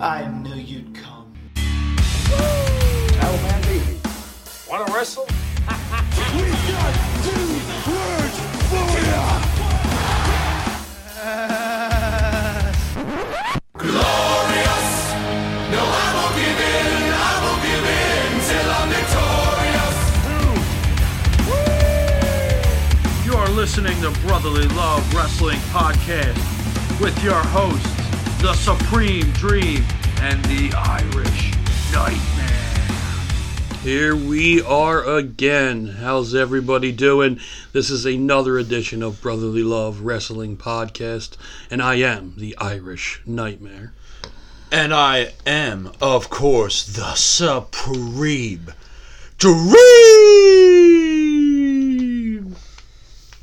I knew you'd come. Oh man, baby. Want to wrestle? You Glorious! No, I won't give in! I won't give in! You are listening to Brotherly Love Wrestling Podcast with your hosts, The Supreme Dream and the Irish Nightmare. Here we are again. How's everybody doing? This is another edition of Brotherly Love Wrestling Podcast, and I am the Irish Nightmare. And I am, of course, the Supreme Dream.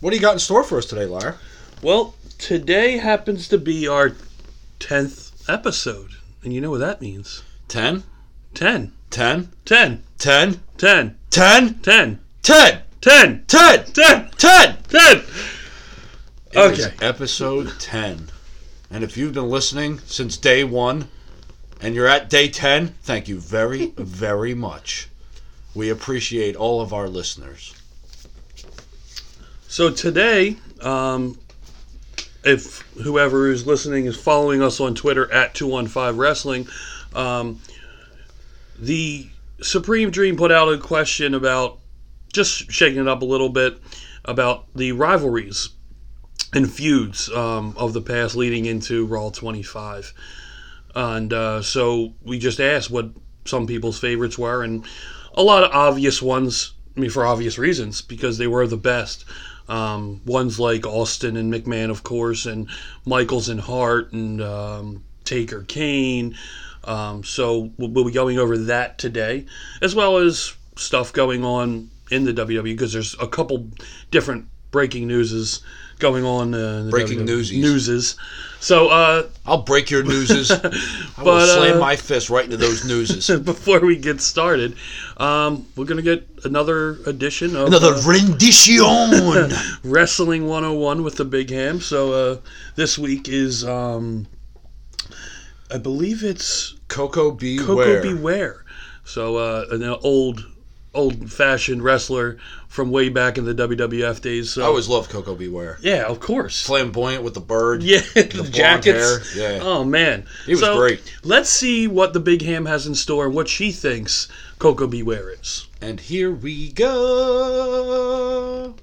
What do you got in store for us today, Lar? Well, today happens to be our 10th episode, and you know what that means. 10? 10. 10? 10. 10? 10. 10? 10. 10? 10. 10? 10. 10? 10. It is Okay. episode 10. And if you've been listening since day one and you're at day 10, thank you very, very much. We appreciate all of our listeners. So today, um, if whoever is listening is following us on Twitter at 215 Wrestling, um, the Supreme Dream put out a question about just shaking it up a little bit about the rivalries and feuds um, of the past leading into Raw 25. And uh, so we just asked what some people's favorites were, and a lot of obvious ones, I mean, for obvious reasons, because they were the best. Um, ones like Austin and McMahon, of course, and Michaels and Hart and um, Taker Kane. Um, so we'll, we'll be going over that today, as well as stuff going on in the WWE, because there's a couple different breaking newses going on. Uh, Breaking newsies. Newses. So uh, I'll break your newses. I will But, uh, slam my fist right into those newses. before we get started, um, we're gonna get another edition of Another uh, rendition. Wrestling 101 with the Big Ham. So uh, this week is, um, I believe it's Koko B. Ware. Coco Beware. So uh, an old, old-fashioned wrestler from way back in the WWF days. So I always loved Koko B. Ware. yeah, of course. Flamboyant with the bird. Yeah, the, jackets. hair, yeah. Oh man, He was So, great. Let's see what the Big Ham has in store and what she thinks Koko B. Ware is. And here we go.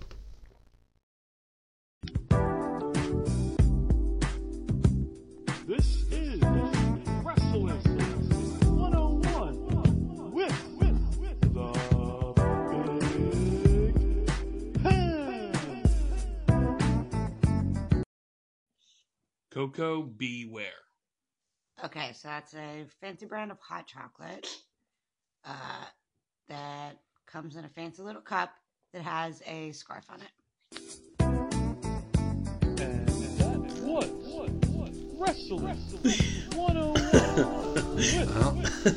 Koko B. Ware. Okay, so that's a fancy brand of hot chocolate uh, that comes in a fancy little cup that has a scarf on it. And that's what, what, what? Wrestling Well, with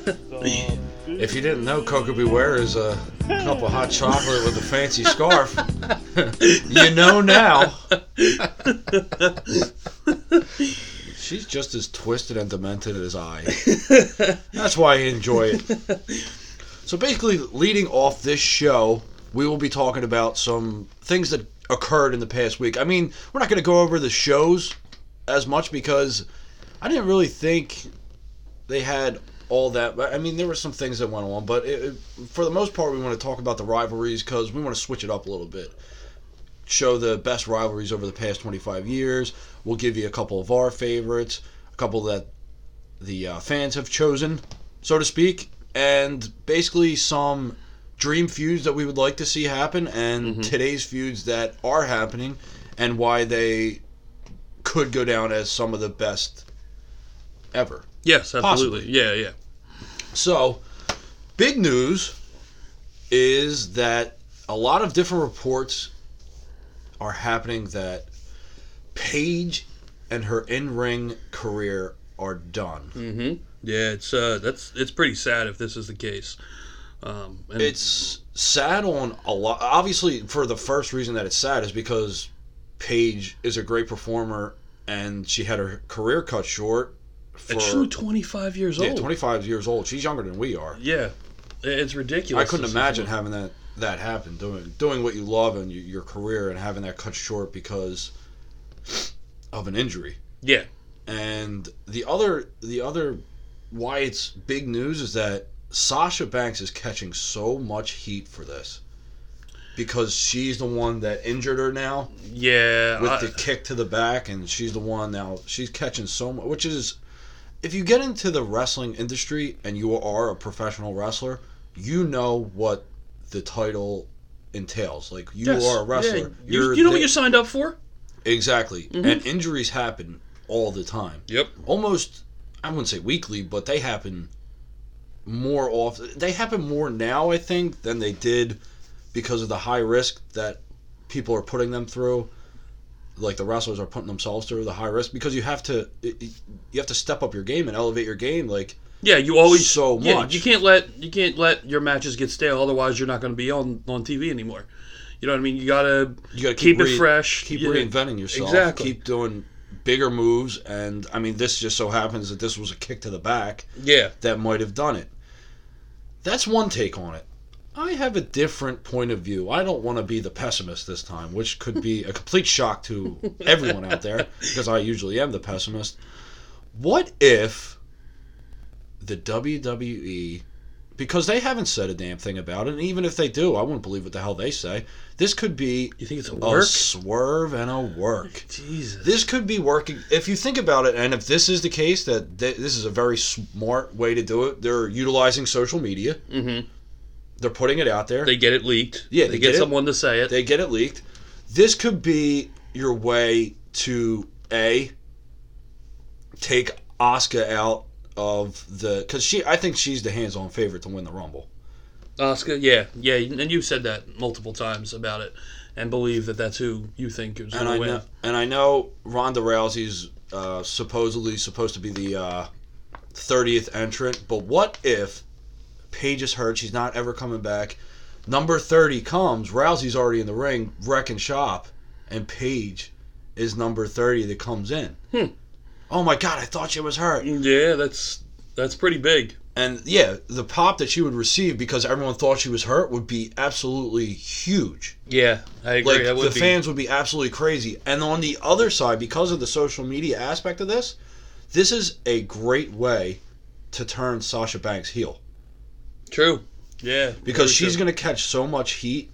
the Big if you didn't know, Koko B. Ware is a cup of hot chocolate with a fancy scarf. you know now. She's just as twisted and demented as I. That's why I enjoy it. So basically, leading off this show, we will be talking about some things that occurred in the past week. I mean, we're not going to go over the shows as much because I didn't really think they had all that. I mean, there were some things that went on, but it, it- for the most part, we want to talk about the rivalries because we want to switch it up a little bit. Show the best rivalries over the past 25 years. We'll give you a couple of our favorites, a couple that the uh, fans have chosen, so to speak, and basically some dream feuds that we would like to see happen and today's feuds that are happening and why they could go down as some of the best ever. Yes, absolutely. Yeah, yeah. So, big news is that a lot of different reports are happening that Paige and her in-ring career are done. Mm-hmm. Yeah, it's uh, that's it's pretty sad if this is the case. Um, and It's sad on a lot. Obviously, for the first reason that it's sad is because Paige is a great performer and she had her career cut short for And she's only 25 years old. yeah, old. 25 years old. She's younger than we are. Yeah, it's ridiculous. I couldn't imagine having that that happen. Doing doing what you love and your, your career and having that cut short because of an injury. Yeah, And the other the other why it's big news is that Sasha Banks is catching so much heat for this. Because she's the one that injured her now yeah. with I- the kick to the back and she's the one now she's catching so much which is if you get into the wrestling industry and you are a professional wrestler, you know what the title entails. Like you Yes. are a wrestler. Yeah, you, you know what you signed up for? Exactly. Mhm. And injuries happen all the time. Yep. Almost, I wouldn't say weekly, but they happen more often. They happen more now, I think, than they did because of the high risk that people are putting them through. Like the wrestlers are putting themselves through the high risk because you have to you have to step up your game and elevate your game. Like Yeah, you always So yeah, much. You can't let you can't let your matches get stale. Otherwise, you're not going to be on on TV anymore. You know what I mean? You gotta you got to keep, keep, it fresh. keep yeah. reinventing yourself. Exactly. Keep doing bigger moves. And I mean, this just so happens that this was a kick to the back. Yeah, that might have done it. That's one take on it. I have a different point of view. I don't want to be the pessimist this time, which could be a complete shock to everyone out there because I usually am the pessimist. What if the WWE, because they haven't said a damn thing about it, and even if they do, I wouldn't believe what the hell they say. This could be you think it's a a work? swerve and a work Jesus. this could be working if you think about it and if this is the case that this is a very smart way to do it they're utilizing social media hmm they're putting it out there They get it leaked. Yeah, they, they get, get someone to say it. they get it leaked this could be your way to a take Asuka out of the because she I think she's the hands-on favorite to win the Rumble Asuka, yeah, yeah, and you said that multiple times about it, and believe that that's who you think is going to win. know and I know Ronda Rousey's uh, supposedly supposed to be the uh, 30th entrant, but what if Paige is hurt? She's not ever coming back. Number 30 comes. Rousey's already in the ring, wrecking shop, and Paige is number 30 that comes in. Hmm. Oh my God! I thought she was hurt. Yeah, that's that's pretty big. And yeah, the pop that she would receive because everyone thought she was hurt would be absolutely huge. Yeah, I agree. Like the be. fans would be absolutely crazy. And on the other side, because of the social media aspect of this, this is a great way to turn Sasha Banks heel True. Yeah, because she's true. going to catch so much heat.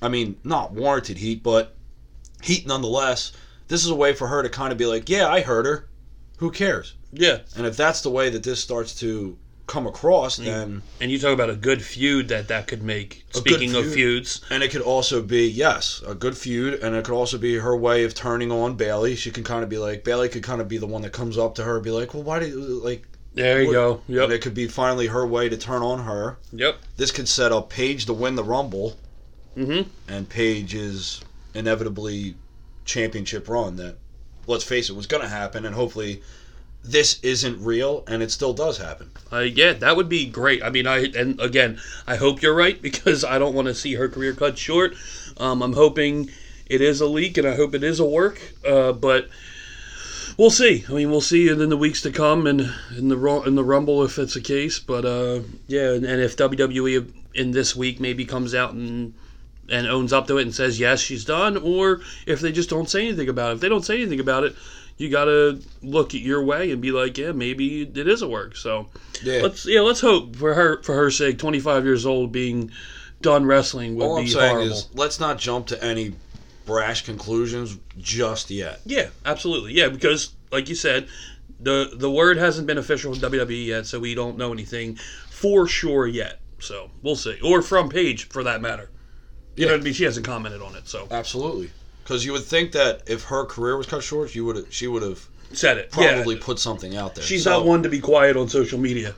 I mean, not warranted heat, but heat nonetheless. This is a way for her to kind of be like, "Yeah, I heard her. Who cares?" yeah. And if that's the way that this starts to come across, mm. then And you talk about a good feud that that could make. Speaking of feuds, And it could also be, yes, a good feud, and it could also be her way of turning on Bayley. She can kind of be like, Bayley could kind of be the one that comes up to her and be like, well, why did, like, there you go. and Yep. it could be finally her way to turn on her. Yep. This could set up Paige to win the Rumble, hmm and Paige is inevitably championship run that, let's face it, was going to happen, and hopefully this isn't real, and it still does happen. Uh, yeah, that would be great. I mean, I and again, I hope you're right because I don't want to see her career cut short. Um, I'm hoping it is a leak, and I hope it is a work. Uh, but we'll see. I mean, we'll see in the weeks to come, and in the in the Rumble if it's the case. But uh, yeah, and, and if WWE in this week maybe comes out and and owns up to it and says yes, she's done, or if they just don't say anything about it. If they don't say anything about it. You gotta look at your way and be like, yeah, maybe it is a work. So, Yeah. let's yeah, let's hope for her for her sake. Twenty five years old, being done wrestling would All be I'm saying horrible. is, let's not jump to any brash conclusions just yet. yeah, absolutely. Yeah, because like you said, the the word hasn't been official from WWE yet, so we don't know anything for sure yet. So we'll see, or from Paige for that matter. You know what I mean? She hasn't commented on it, so Absolutely. Because you would think that if her career was cut short, you would she would have said it. probably yeah. put something out there. She's So- not one to be quiet on social media.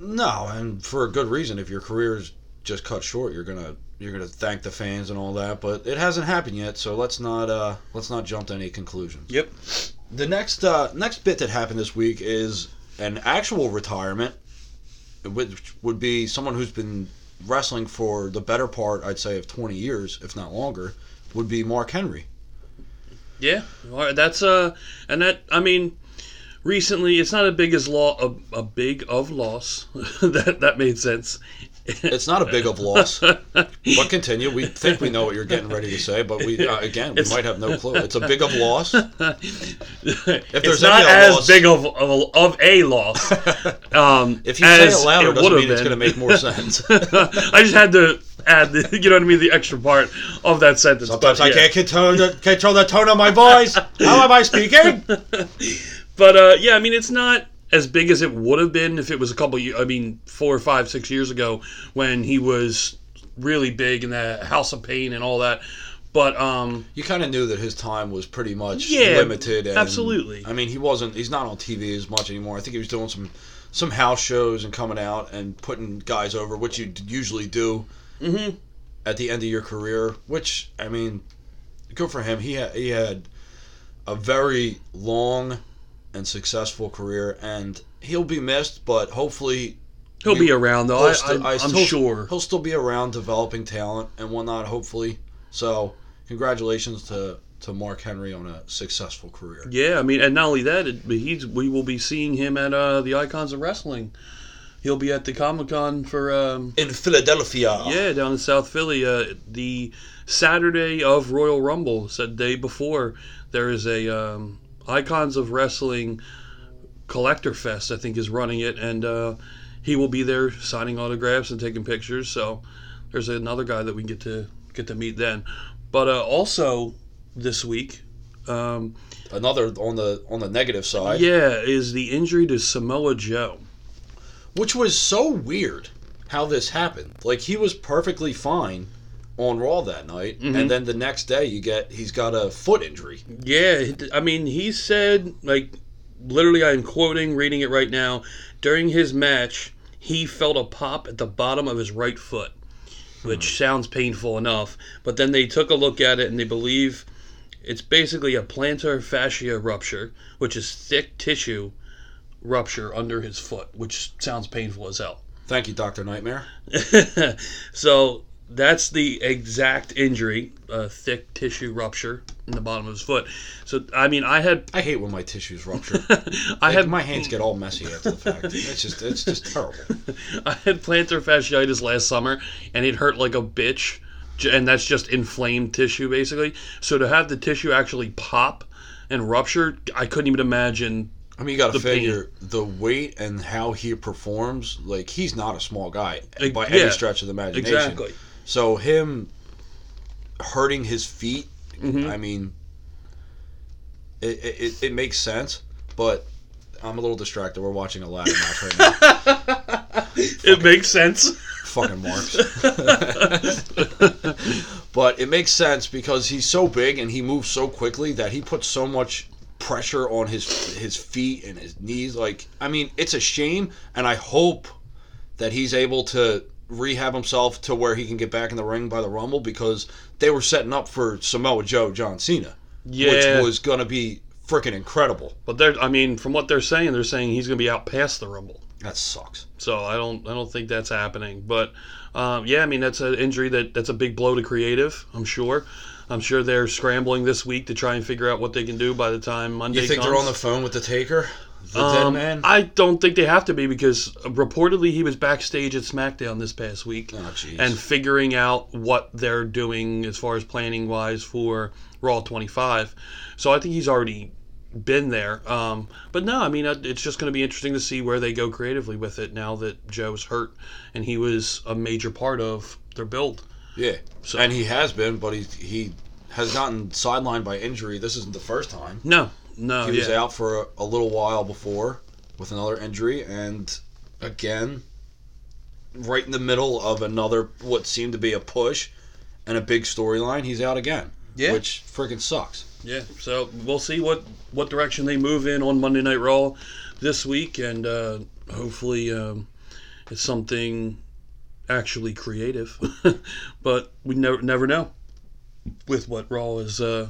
No, and for a good reason. If your career is just cut short, you're gonna you're gonna thank the fans and all that. But it hasn't happened yet, so let's not uh, let's not jump to any conclusions. Yep. The next uh, next bit that happened this week is an actual retirement, which would be someone who's been wrestling for the better part, I'd say, of 20 years, if not longer. Would be Mark Henry. Yeah, that's uh, and that I mean, recently it's not a big as law a, a big of loss that that made sense. It's not a big of loss. But continue. We think we know what you're getting ready to say, but we uh, again we It's- might have no clue. It's a big of loss. it's there's not any as loss- big of, of of a loss. Um, If you say it louder, it doesn't mean it's been. going to make more sense. I just had to add, the, you know what I mean, the extra part of that sentence. Sometimes but, I yeah. can't control the, control the tone of my voice. How am I speaking? But uh, yeah, I mean, it's not as big as it would have been if it was a couple. Years, I mean, four or five, six years ago when he was really big in the Hall of Pain and all that. But um, You kind of knew that his time was pretty much Yeah, limited. And, absolutely. I mean, he wasn't. He's not on TV as much anymore. I think he was doing some some house shows and coming out and putting guys over, which you usually do Mhm. at the end of your career. Which I mean, good for him. He had he had a very long and successful career, and he'll be missed. But hopefully, he'll We- be around though. he'll I, sti- I, I I'm still- sure. he'll still be around developing talent and whatnot. Hopefully, so congratulations to to Mark Henry on a successful career. Yeah, I mean, and not only that, it, he's we will be seeing him at uh, the Icons of Wrestling. He'll be at the Comic Con for um, In Philadelphia, yeah down in South Philly. Uh, the Saturday of Royal Rumble, said day before, there is a um, Icons of Wrestling collector fest. I think is running it, and uh, he will be there signing autographs and taking pictures. So there's another guy that we can get to get to meet then. But uh, also this week. Um, another on the on the negative side, Yeah, is the injury to Samoa Joe. which was so weird how this happened. Like he was perfectly fine on Raw that night, Mm-hmm. and then the next day you get he's got a foot injury. Yeah, I mean, he said, like, literally, I'm quoting, reading it right now. During his match, he felt a pop at the bottom of his right foot, which sounds painful enough. But then they took a look at it and they believe it's basically a plantar fascia rupture, which is thick tissue rupture under his foot, which sounds painful as hell. Thank you, Doctor Nightmare. so that's the exact injury, a thick tissue rupture in the bottom of his foot. So I mean, I had I hate when my tissues rupture. I had my hands get all messy after the fact. It's just it's just terrible. I had plantar fasciitis last summer, and it hurt like a bitch, and that's just inflamed tissue basically. So to have the tissue actually pop and rupture, I couldn't even imagine. I mean, you got to The pain. figure the weight and how he performs. Like he's not a small guy by yeah, any stretch of the imagination. Exactly. So him hurting his feet, Mhm. I mean, it, it it makes sense. But I'm a little distracted. We're watching a ladder match right now. It makes sense. Fucking marks. but it makes sense because he's so big and he moves so quickly that he puts so much pressure on his his feet and his knees. Like, I mean, it's a shame, and I hope that he's able to rehab himself to where he can get back in the ring by the Rumble because they were setting up for Samoa Joe John Cena, Yeah, which was gonna be freaking incredible. but they're. I mean, from what they're saying, they're saying he's going to be out past the Rumble. That sucks. So I don't I don't think that's happening. But um, yeah, I mean that's an injury that that's a big blow to creative. I'm sure. I'm sure they're scrambling this week to try and figure out what they can do by the time Monday You think comes. they're on the phone with the Taker, the Um, dead man? I don't think they have to be because reportedly he was backstage at SmackDown this past week oh, and figuring out what they're doing as far as planning wise for Raw 25. So I think he's already been there. Um, but no, I mean, it's just going to be interesting to see where they go creatively with it now that Joe's hurt and he was a major part of their build. Yeah, So- and he has been, but he he has gotten sidelined by injury. This isn't the first time. No, no, He was yeah. out for a, a little while before with another injury, and again, right in the middle of another what seemed to be a push and a big storyline, he's out again. Yeah. which freaking sucks. Yeah, so we'll see what what direction they move in on Monday Night Raw this week, and uh, hopefully um, it's something actually creative. but we never never know with what Raw is uh,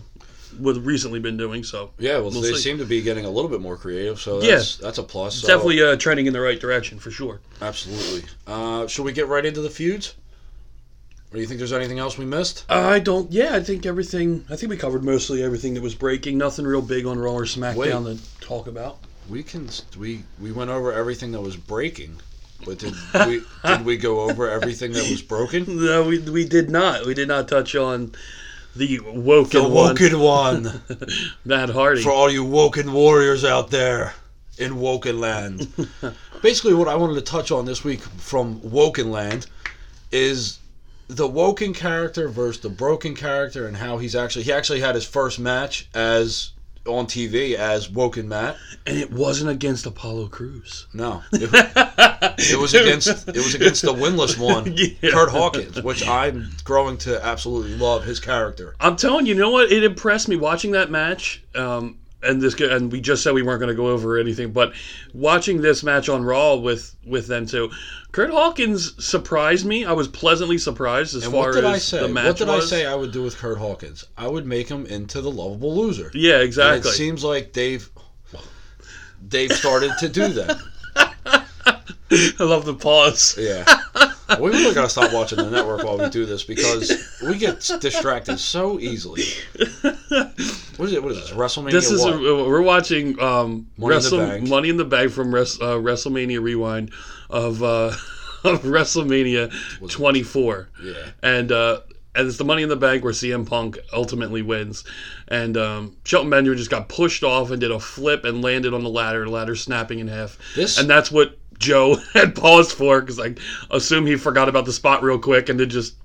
what recently been doing. So Yeah, well, We'll they see. seem to be getting a little bit more creative, so Yeah. that's that's a plus. So, definitely uh, trending in the right direction for sure. absolutely. Uh, should we get right into the feuds? Or do you think there's anything else we missed? I don't. Yeah, I think everything. I think we covered mostly everything that was breaking. Nothing real big on Raw or SmackDown to talk about. we can we we went over everything that was breaking, but did we did we go over everything that was broken? No, we, we did not. We did not touch on the woken, The one, woken one Matt Hardy. for all you woken warriors out there in Woken Land. Basically, what I wanted to touch on this week from Woken Land is the Woken character versus the Broken character, and how he's actually he actually had his first match as on TV as Woken Matt. and it wasn't against Apollo Crews. No, it, it was against it was against the winless one, Yeah. Kurt Hawkins, which I'm growing to absolutely love his character. I'm telling you, you know what? It impressed me watching that match. Um, and this, and we just said we weren't going to go over anything, but watching this match on Raw with with them two, Kurt Hawkins surprised me. I was pleasantly surprised as And far what did as I say? the match What did was. I say I would do with Kurt Hawkins? I would make him into the lovable loser. Yeah, And exactly. it seems like they've they've started to do that. I love the pause. Yeah. We really gotta stop watching the network while we do this because we get distracted so easily. What is it? What is this? WrestleMania? This is a, we're watching um, Money in the Wrestle, Bank. Money in the Bank from Res, uh, WrestleMania Rewind of uh, of WrestleMania 24. yeah. and uh, and it's the Money in the Bank where CM Punk ultimately wins, and um, Shelton Benjamin just got pushed off and did a flip and landed on the ladder, the ladder snapping in half, This and that's what Joe had paused for because I assume he forgot about the spot real quick and it just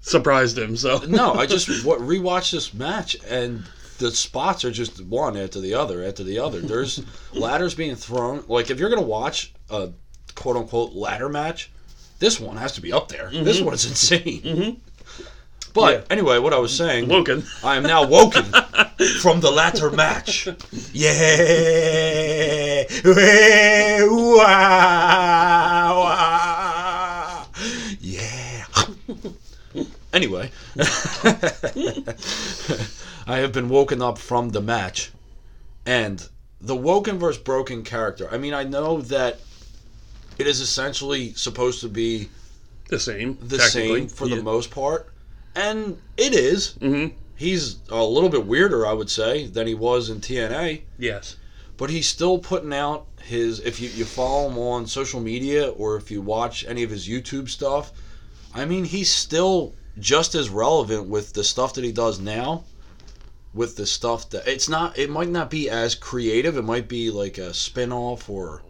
surprised him. So no, I just rewatched this match and the spots are just one after the other after the other. There's ladders being thrown. Like if you're gonna watch a quote unquote ladder match, this one has to be up there. This mm-hmm. one is insane. Mm-hmm. But anyway, what I was saying, Woken. I am now woken from the ladder match. Yeah, yeah. Anyway, I have been woken up from the match, and the woken versus broken character. I mean, I know that it is essentially supposed to be the same, the same for Yeah. the most part, and it is. Mhm. He's a little bit weirder, I would say, than he was in TNA, Yes. but he's still putting out his. If you, you follow him on social media or if you watch any of his YouTube stuff, I mean, he's still just as relevant with the stuff that he does now. With the stuff that it's not, it might not be as creative. It might be like a spin off or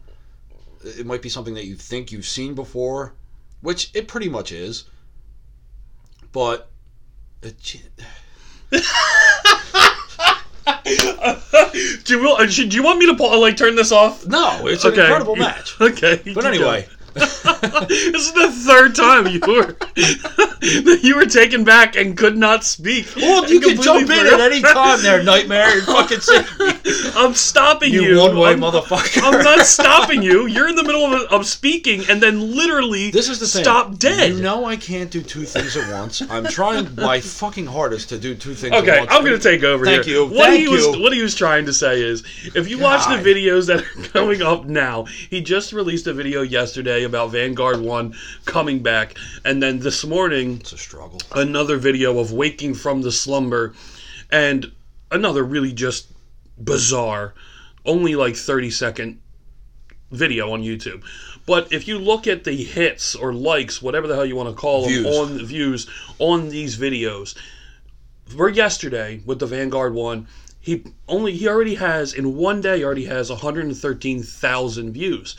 it might be something that you think you've seen before, which it pretty much is. But do, you, should- do you want me to pa- like turn this off? no, it's an Okay. incredible match. Okay. But anyway, this is the third time you were you were taken back and could not speak. well, you can jump in at any time there, Nightmare, and fucking me. I'm stopping you. You one way motherfucker. I'm not stopping you. You're in the middle of, of speaking and then literally This is the thing. stop dead. You know I can't do two things at once. I'm trying my fucking hardest to do two things Okay, at once. I'm gonna take over Thank here. you, What thank he was you. what he was trying to say is, if you watch the videos that are going up now, he just released a video yesterday about Vanguard One coming back, and then this morning It's a struggle. another video of waking from the slumber, and another really just bizarre, only like 30 second video on YouTube. But if you look at the hits or likes, whatever the hell you want to call Views. them, on views on these videos, for yesterday with the Vanguard one, he only he already has in one day already has 113,000 views.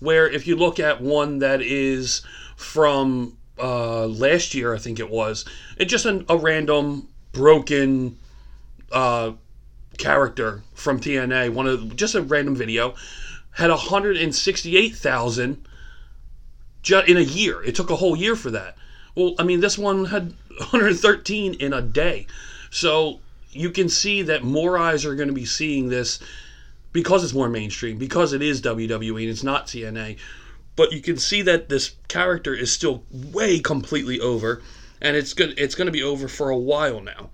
Where if you look at one that is from uh, last year, I think it was, it's just an, a random broken uh, character from TNA, one of just a random video, had 168,000 ju- in a year. It took a whole year for that. Well, I mean, this one had 113 in a day. So you can see that more eyes are going to be seeing this because it's more mainstream, because it is WWE and it's not TNA. But you can see that this character is still way completely over, and it's good. It's going to be over for a while now.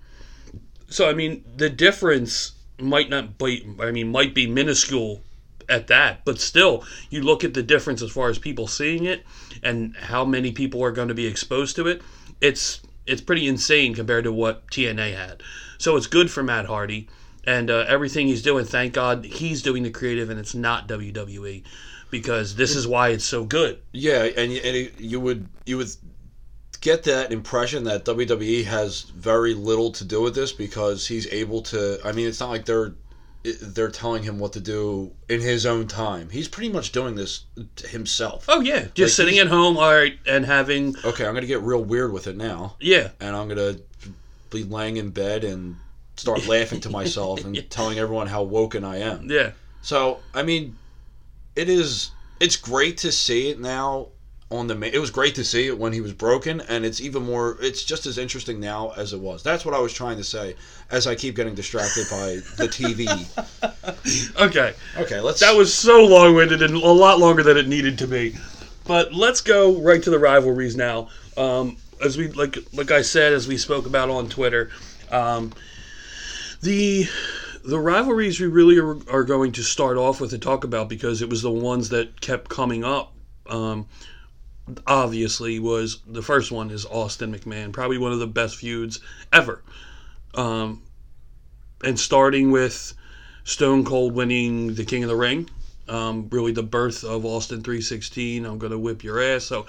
So I mean, the difference might not be. I mean, might be minuscule at that, but still, you look at the difference as far as people seeing it and how many people are going to be exposed to it. It's it's pretty insane compared to what TNA had. So it's good for Matt Hardy. And uh, everything he's doing. Thank God he's doing the creative, and it's not WWE, because this is why it's so good. Yeah, and, and it- you would you would get that impression that WWE has very little to do with this because he's able to. I mean, it's not like they're they're telling him what to do in his own time. He's pretty much doing this himself. Oh yeah, just Like, sitting at home, all right, and having Okay, I'm gonna get real weird with it now, yeah, and I'm gonna be laying in bed and start laughing to myself and telling everyone how woken I am. yeah. So I mean, it is. It's great to see it now on the. It was great to see it when he was broken, and it's even more. It's just as interesting now as it was. That's what I was trying to say. As I keep getting distracted by the TV. Okay, Okay, let's. that was so long-winded and a lot longer than it needed to be. But let's go right to the rivalries now. Um, as we like, like I said, as we spoke about on Twitter, um, the the rivalries we really are, are going to start off with and talk about because it was the ones that kept coming up. Um, obviously, was the first one is Austin McMahon, probably one of the best feuds ever. Um, and starting with Stone Cold winning the King of the Ring, um, really the birth of Austin 316. I'm gonna whip your ass. So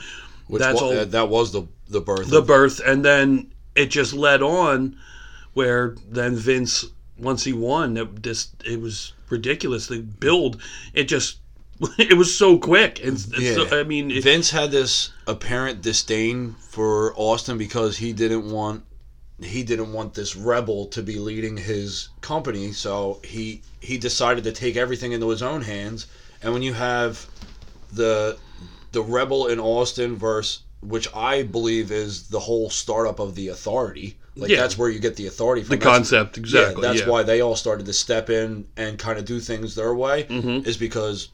which that's wa- all- uh, that was the the birth. the birth, and then it just led on where then Vince once he won, it just it was ridiculous. The build, it just it was so quick. And Yeah. so, I mean, it, Vince had this apparent disdain for Austin because he didn't want he didn't want this rebel to be leading his company, so he he decided to take everything into his own hands. And when you have the the rebel in Austin versus which I believe is the whole startup of the authority. Like Yeah. that's where you get the authority from. the That's- concept exactly. yeah, that's yeah. why they all started to step in and kind of do things their way. Mhm. Is because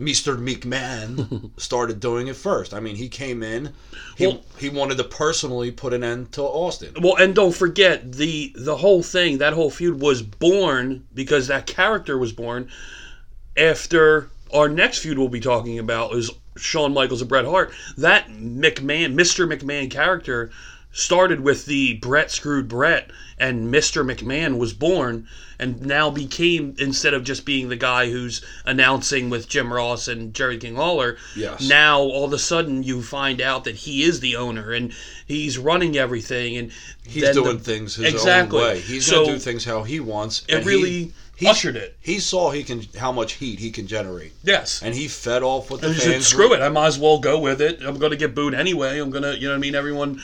Mr. McMahon started doing it first. I mean, he came in. He Well- he wanted to personally put an end to Austin. Well, and don't forget the the whole thing. That whole feud was born because that character was born after our next feud we'll be talking about is Shawn Michaels and Bret Hart. That McMahon, Mr. McMahon character started with the Bret screwed Bret, and Mr. McMahon was born, and now became instead of just being the guy who's announcing with Jim Ross and Jerry King Lawler. Yes. Now all of a sudden you find out that he is the owner and he's running everything, and He's then the- doing things his Exactly. own way. He's So- gonna do things how he wants. it and he- really he, ushered it. He saw he can how much heat he can generate, Yes. and he fed off what the And he said, fans. "Screw it! I might as well go with it. I'm going to get booed anyway. I'm going to, you know what I mean? Everyone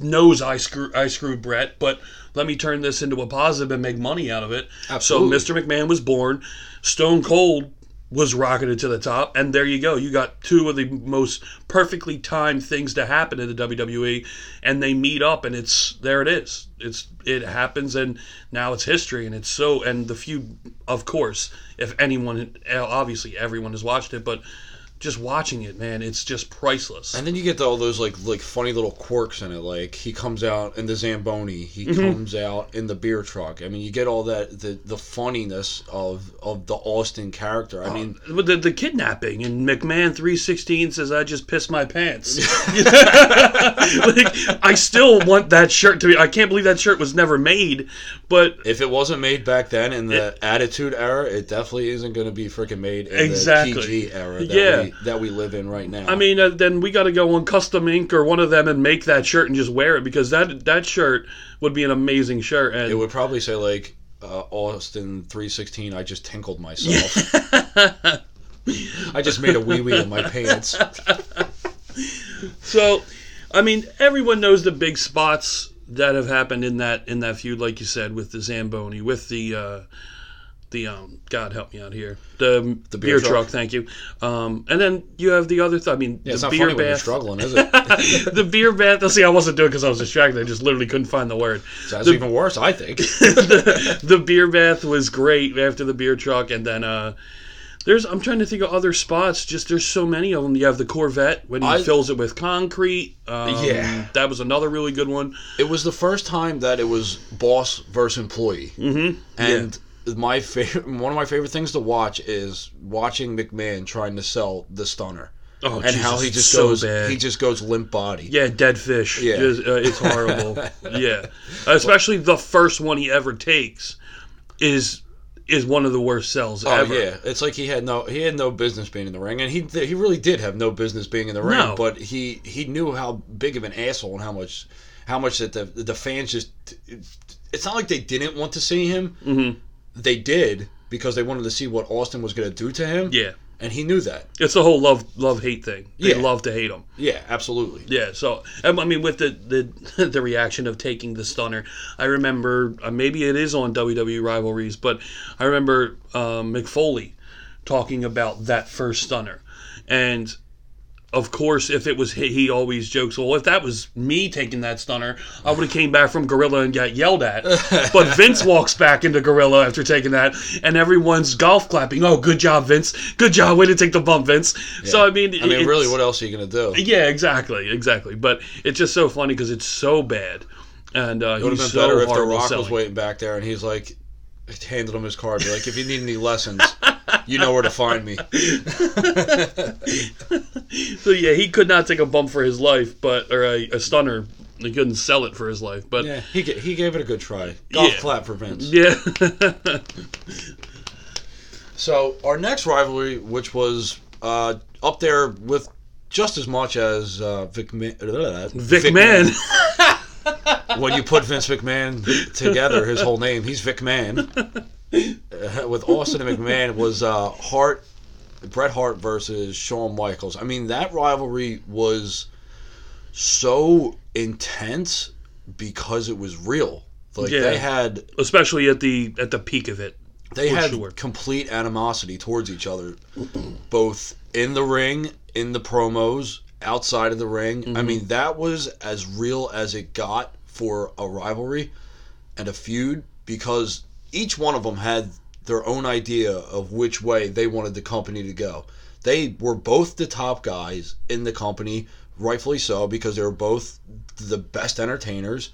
knows I screw I screwed Bret, but let me turn this into a positive and make money out of it." Absolutely. So Mr. McMahon was born. Stone Cold was rocketed to the top, and there you go. You got two of the most perfectly timed things to happen in the WWE, and they meet up, and it's there. It is. It's it happens, and now it's history, and it's so. And the feud, of course, if anyone, obviously everyone has watched it, but just watching it, man, it's just priceless. And then you get all those like like funny little quirks in it. Like he comes out in the Zamboni, he Mm-hmm. comes out in the beer truck. I mean, you get all that the the funniness of of the Austin character. I mean, With the, the kidnapping and McMahon three sixteen says I just pissed my pants. like I still want that shirt to be. I can't believe that shirt was never made, but if it wasn't made back then in the Attitude Era, it definitely isn't going to be freaking made in Exactly. the PG era that Yeah. we that we live in right now. I mean, uh, then we got to go on Custom Ink or one of them and make that shirt and just wear it because that that shirt would be an amazing shirt. And it would probably say like uh, Austin three sixteen. I just tinkled myself. I just made a wee wee in my pants. So, I mean, everyone knows the big spots that have happened in that in that feud, like you said, with the Zamboni, with the uh, the um, God help me out here, the, The beer, beer truck. truck. Thank you. Um, and then you have the other. Th- I mean, Yeah, it's the not beer funny when you're bath. struggling, is it? the beer bath. Let's see, I wasn't doing because I was distracted. I just literally couldn't find the word. That's The- even worse, I think. the, the beer bath was great after the beer truck, and then uh, there's I'm trying to think of other spots. Just there's so many of them. You have the Corvette when he I- fills it with concrete. Um, Yeah. that was another really good one. It was the first time that it was boss versus employee, Mm-hmm. and my favorite, one of my favorite things to watch is watching McMahon trying to sell the stunner, Oh, and how he just so goes, bad. he just goes limp body. yeah, dead fish. Yeah. Just, uh, it's horrible. yeah, especially the first one he ever takes. is is one of the worst sells Oh ever. yeah, it's like he had no he had no business being in the ring, and he he really did have no business being in the ring. No. But he he knew how big of an asshole and how much how much that the the fans just. It's not like they didn't want to see him. Mhm. They did because they wanted to see what Austin was going to do to him. Yeah. and he knew that. It's the whole love love hate thing. They Yeah. love to hate him. Yeah, absolutely. Yeah, so um, I mean, with the the the reaction of taking the stunner, I remember uh, maybe it is on WWE rivalries, but I remember um, Mick Foley talking about that first stunner, and of course, if it was he, he always jokes, well, if that was me taking that stunner, I would have came back from Gorilla and got yelled at. but Vince walks back into Gorilla after taking that, and everyone's golf clapping. Oh, good job, Vince! Good job, way to take the bump, Vince. So I mean, I mean, really, what else are you going to do? yeah, exactly, exactly. But it's just so funny because it's so bad, and uh, It would have been better if The Rock was waiting back there and he's like, handed him his card. Be like, if you need any lessons, you know where to find me. So yeah, he could not take a bump for his life, but or a, a stunner. He couldn't sell it for his life, but Yeah, he ga- he gave it a good try. Golf Yeah. clap for Vince. yeah, So our next rivalry, which was uh, up there with just as much as uh, Vic, Ma- Vic Man. when you put Vince McMahon together, his whole name, he's Vic Man. Uh, with Austin and McMahon was uh, Hart, Bret Hart versus Shawn Michaels. I mean, that rivalry was so intense because it was real. Like Yeah. they had especially at the at the peak of it. they had sure. complete animosity towards each other, both in the ring, in the promos, outside of the ring. I Mm-hmm. mean, that was as real as it got for a rivalry and a feud because each one of them had their own idea of which way they wanted the company to go. They were both the top guys in the company, rightfully so, because they were both the best entertainers,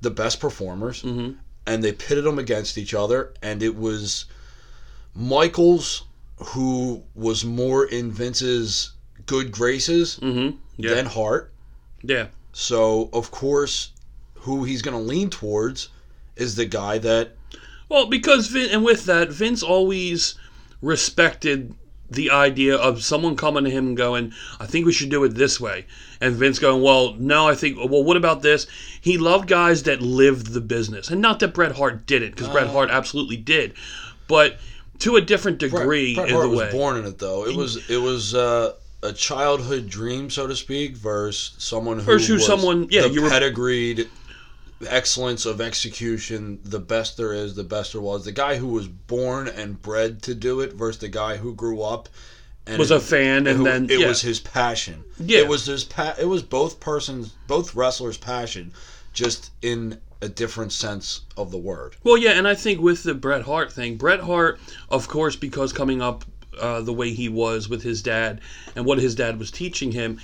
the best performers Mm-hmm. and they pitted them against each other and it was Michaels who was more in Vince's good graces Mm-hmm. Yeah, than Hart. yeah, So of course who he's going to lean towards is the guy that Well, because Vin, and with that, Vince always respected the idea of someone coming to him and going, "I think we should do it this way," and Vince going, "Well, no, I think. Well, what about this?" He loved guys that lived the business, and not that Bret Hart didn't, because Bret Hart absolutely did, but to a different degree Bret in Hart the was born in it though. It was it was uh, a childhood dream so to speak versus someone who Versus was someone- yeah, the you were- pedigreed excellence of execution, the best there is, the best there was. The guy who was born and bred to do it versus the guy who grew up and was a fan, and who- then it yeah. was his passion. Yeah. it was his pa- It was both persons, both wrestlers' passion, just in a different sense of the word. Well, yeah, and I think with the Bret Hart thing, Bret Hart, of course, because coming up uh, the way he was with his dad and what his dad was teaching him,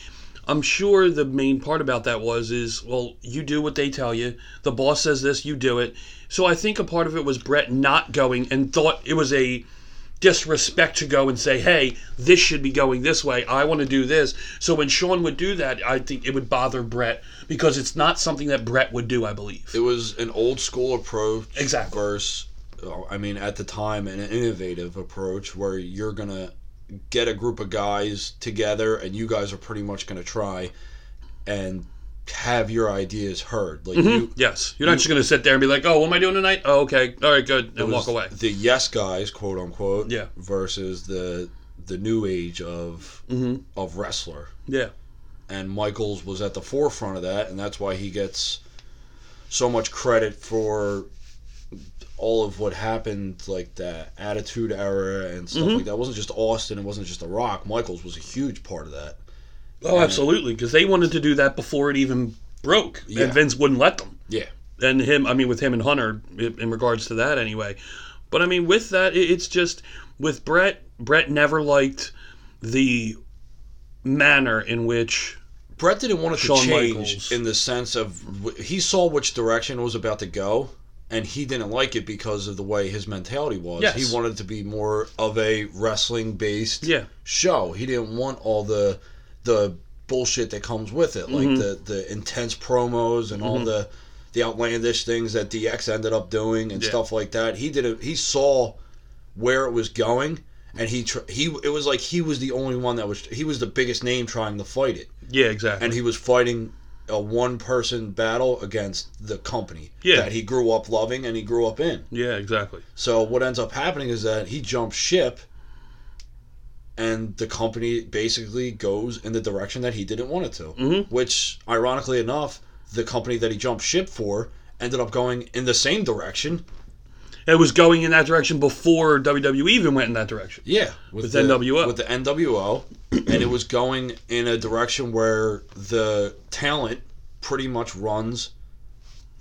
I'm sure the main part about that was is well, you do what they tell you. The boss says this, you do it. So I think a part of it was Bret not going and thought it was a disrespect to go and say, "Hey, this should be going this way. I want to do this." So when Shawn would do that, I think it would bother Bret because it's not something that Bret would do. I believe. It was an old school approach Exactly. versus, I mean, at the time, an innovative approach where you're gonna get a group of guys together and you guys are pretty much gonna try and have your ideas heard. Like you, Yes, you're not just going to sit there and be like, "Oh, what am I doing tonight?" Oh, okay, all right, good, and walk away. The yes guys, quote unquote, Yeah. versus the the new age of Mhm. of wrestler. Yeah, and Michaels was at the forefront of that, and that's why he gets so much credit for all of what happened, like the Attitude Era and stuff Mm-hmm. like that. It wasn't just Austin, it wasn't just The Rock. Michaels was a huge part of that. oh, absolutely, because they wanted to do that before it even broke, Yeah. and Vince wouldn't let them. Yeah, And him, I mean, with him and Hunter, in in regards to that, anyway. But I mean, with that, it's just with Bret. Bret never liked the manner in which Bret didn't want it to Shawn change Michaels. in the sense of he saw which direction it was about to go, and he didn't like it because of the way his mentality was. Yes. He wanted it to be more of a wrestling based yeah, show. He didn't want all the the bullshit that comes with it, like Mm-hmm. the the intense promos and all the the outlandish things that DX ended up doing and Yeah. stuff like that. He did it. He saw where it was going, and he tr- he it was like he was the only one that was he was the biggest name trying to fight it, Yeah, exactly. and he was fighting a one person battle against the company Yeah. that he grew up loving and he grew up in. yeah, exactly. So what ends up happening is that he jumps ship, and the company basically goes in the direction that he didn't want it to. Mhm. Which, ironically enough, the company that he jumped ship for ended up going in the same direction. It was going in that direction before WWE even went in that direction. Yeah, with, With the NWO. With the NWO, and it was going in a direction where the talent pretty much runs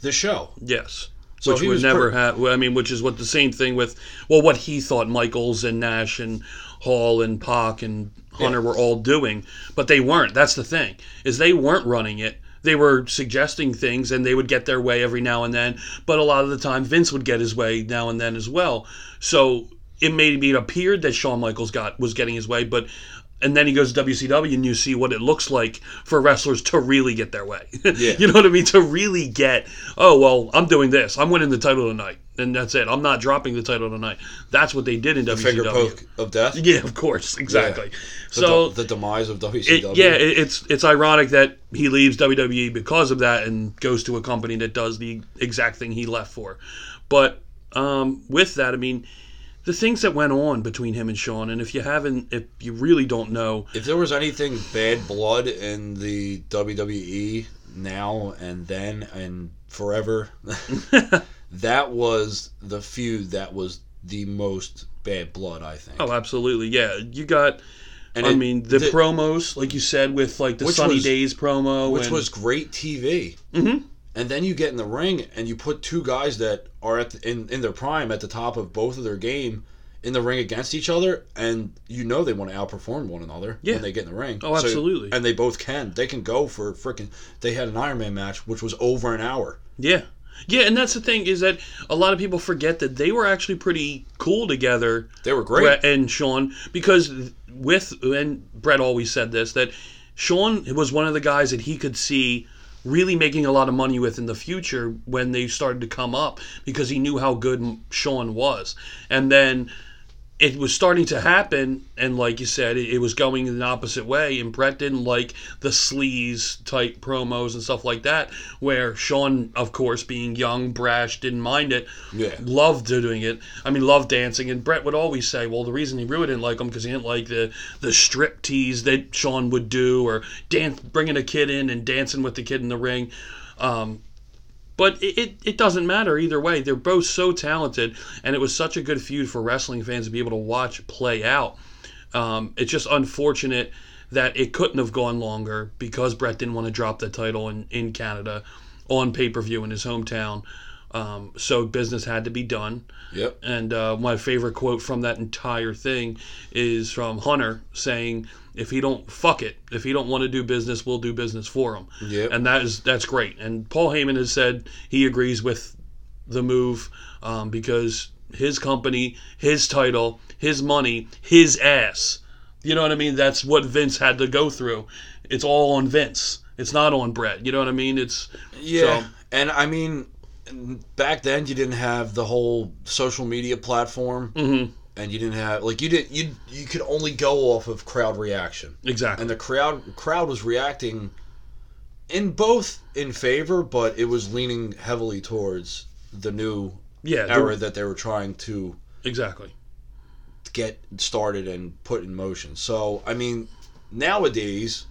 the show. Yes. So which would never pre- have. I mean, which is what the same thing with. Well, what he thought Michaels and Nash and Hall and Pac and Hunter Yeah. were all doing, but they weren't. That's the thing is they weren't running it. They were suggesting things, and they would get their way every now and then. But a lot of the time, Vince would get his way now and then as well. So it maybe it appeared that Shawn Michaels got was getting his way, but. And then he goes to WCW, and you see what it looks like for wrestlers to really get their way. Yeah. you know what I mean? To really get, oh well, I'm doing this. I'm winning the title tonight, and that's it. I'm not dropping the title tonight. That's what they did in The WCW. finger poke of death. Yeah, of course, exactly. The, So the demise of WCW. it, yeah, it, it's it's ironic that he leaves WWE because of that and goes to a company that does the exact thing he left for. But um, with that, I mean, the things that went on between him and Shawn, and if you haven't, if you really don't know, If there was anything bad blood in the WWE now and then and forever, that was the feud that was the most bad blood, I think. oh, absolutely, yeah, you got. and I it- mean, the, the- promos, like you said, with like the Sunny was- Days promo, which and, was great TV. Mhm. And then you get in the ring and you put two guys that are at the, in in their prime at the top of both of their game in the ring against each other, and you know they want to outperform one another Yeah. when they get in the ring. Oh, absolutely. and they both can. They can go for freaking. They had an Iron Man match which was over an hour. Yeah. Yeah, and that's the thing is that a lot of people forget that they were actually pretty cool together, They were great. Bret and Shawn, because with and Bret always said this that Shawn was one of the guys that he could see really making a lot of money with in the future when they started to come up because he knew how good Shawn was, and then it was starting to happen, and like you said, it, it was going in the opposite way. And Bret didn't like the sleaze type promos and stuff like that. Where Shawn, of course, being young, brash, didn't mind it. Yeah. loved doing it. I mean, loved dancing. And Bret would always say, "Well, the reason he really didn't like him because he didn't like the the strip tease that Shawn would do, or dance, bringing a kid in and dancing with the kid in the ring." Um, but it, it, it doesn't matter either way. They're both so talented, and it was such a good feud for wrestling fans to be able to watch play out. Um, it's just unfortunate that it couldn't have gone longer because Bret didn't want to drop the title in, in Canada on pay per view in his hometown. Um, so business had to be done. Yep. And uh, my favorite quote from that entire thing is from Hunter saying, "If he don't fuck it, if he don't want to do business, we'll do business for him." Yep. And that is that's great. And Paul Heyman has said he agrees with the move um, because his company, his title, his money, his ass. You know what I mean? That's what Vince had to go through. It's all on Vince. It's not on Bret. You know what I mean? It's Yeah, So- and I mean, back then you didn't have the whole social media platform, Mhm. And you didn't have like you didn't you you could only go off of crowd reaction, exactly. and the crowd crowd was reacting in both in favor, but it was leaning heavily towards the new yeah, era that they were trying to exactly. get started and put in motion. So, I mean, nowadays,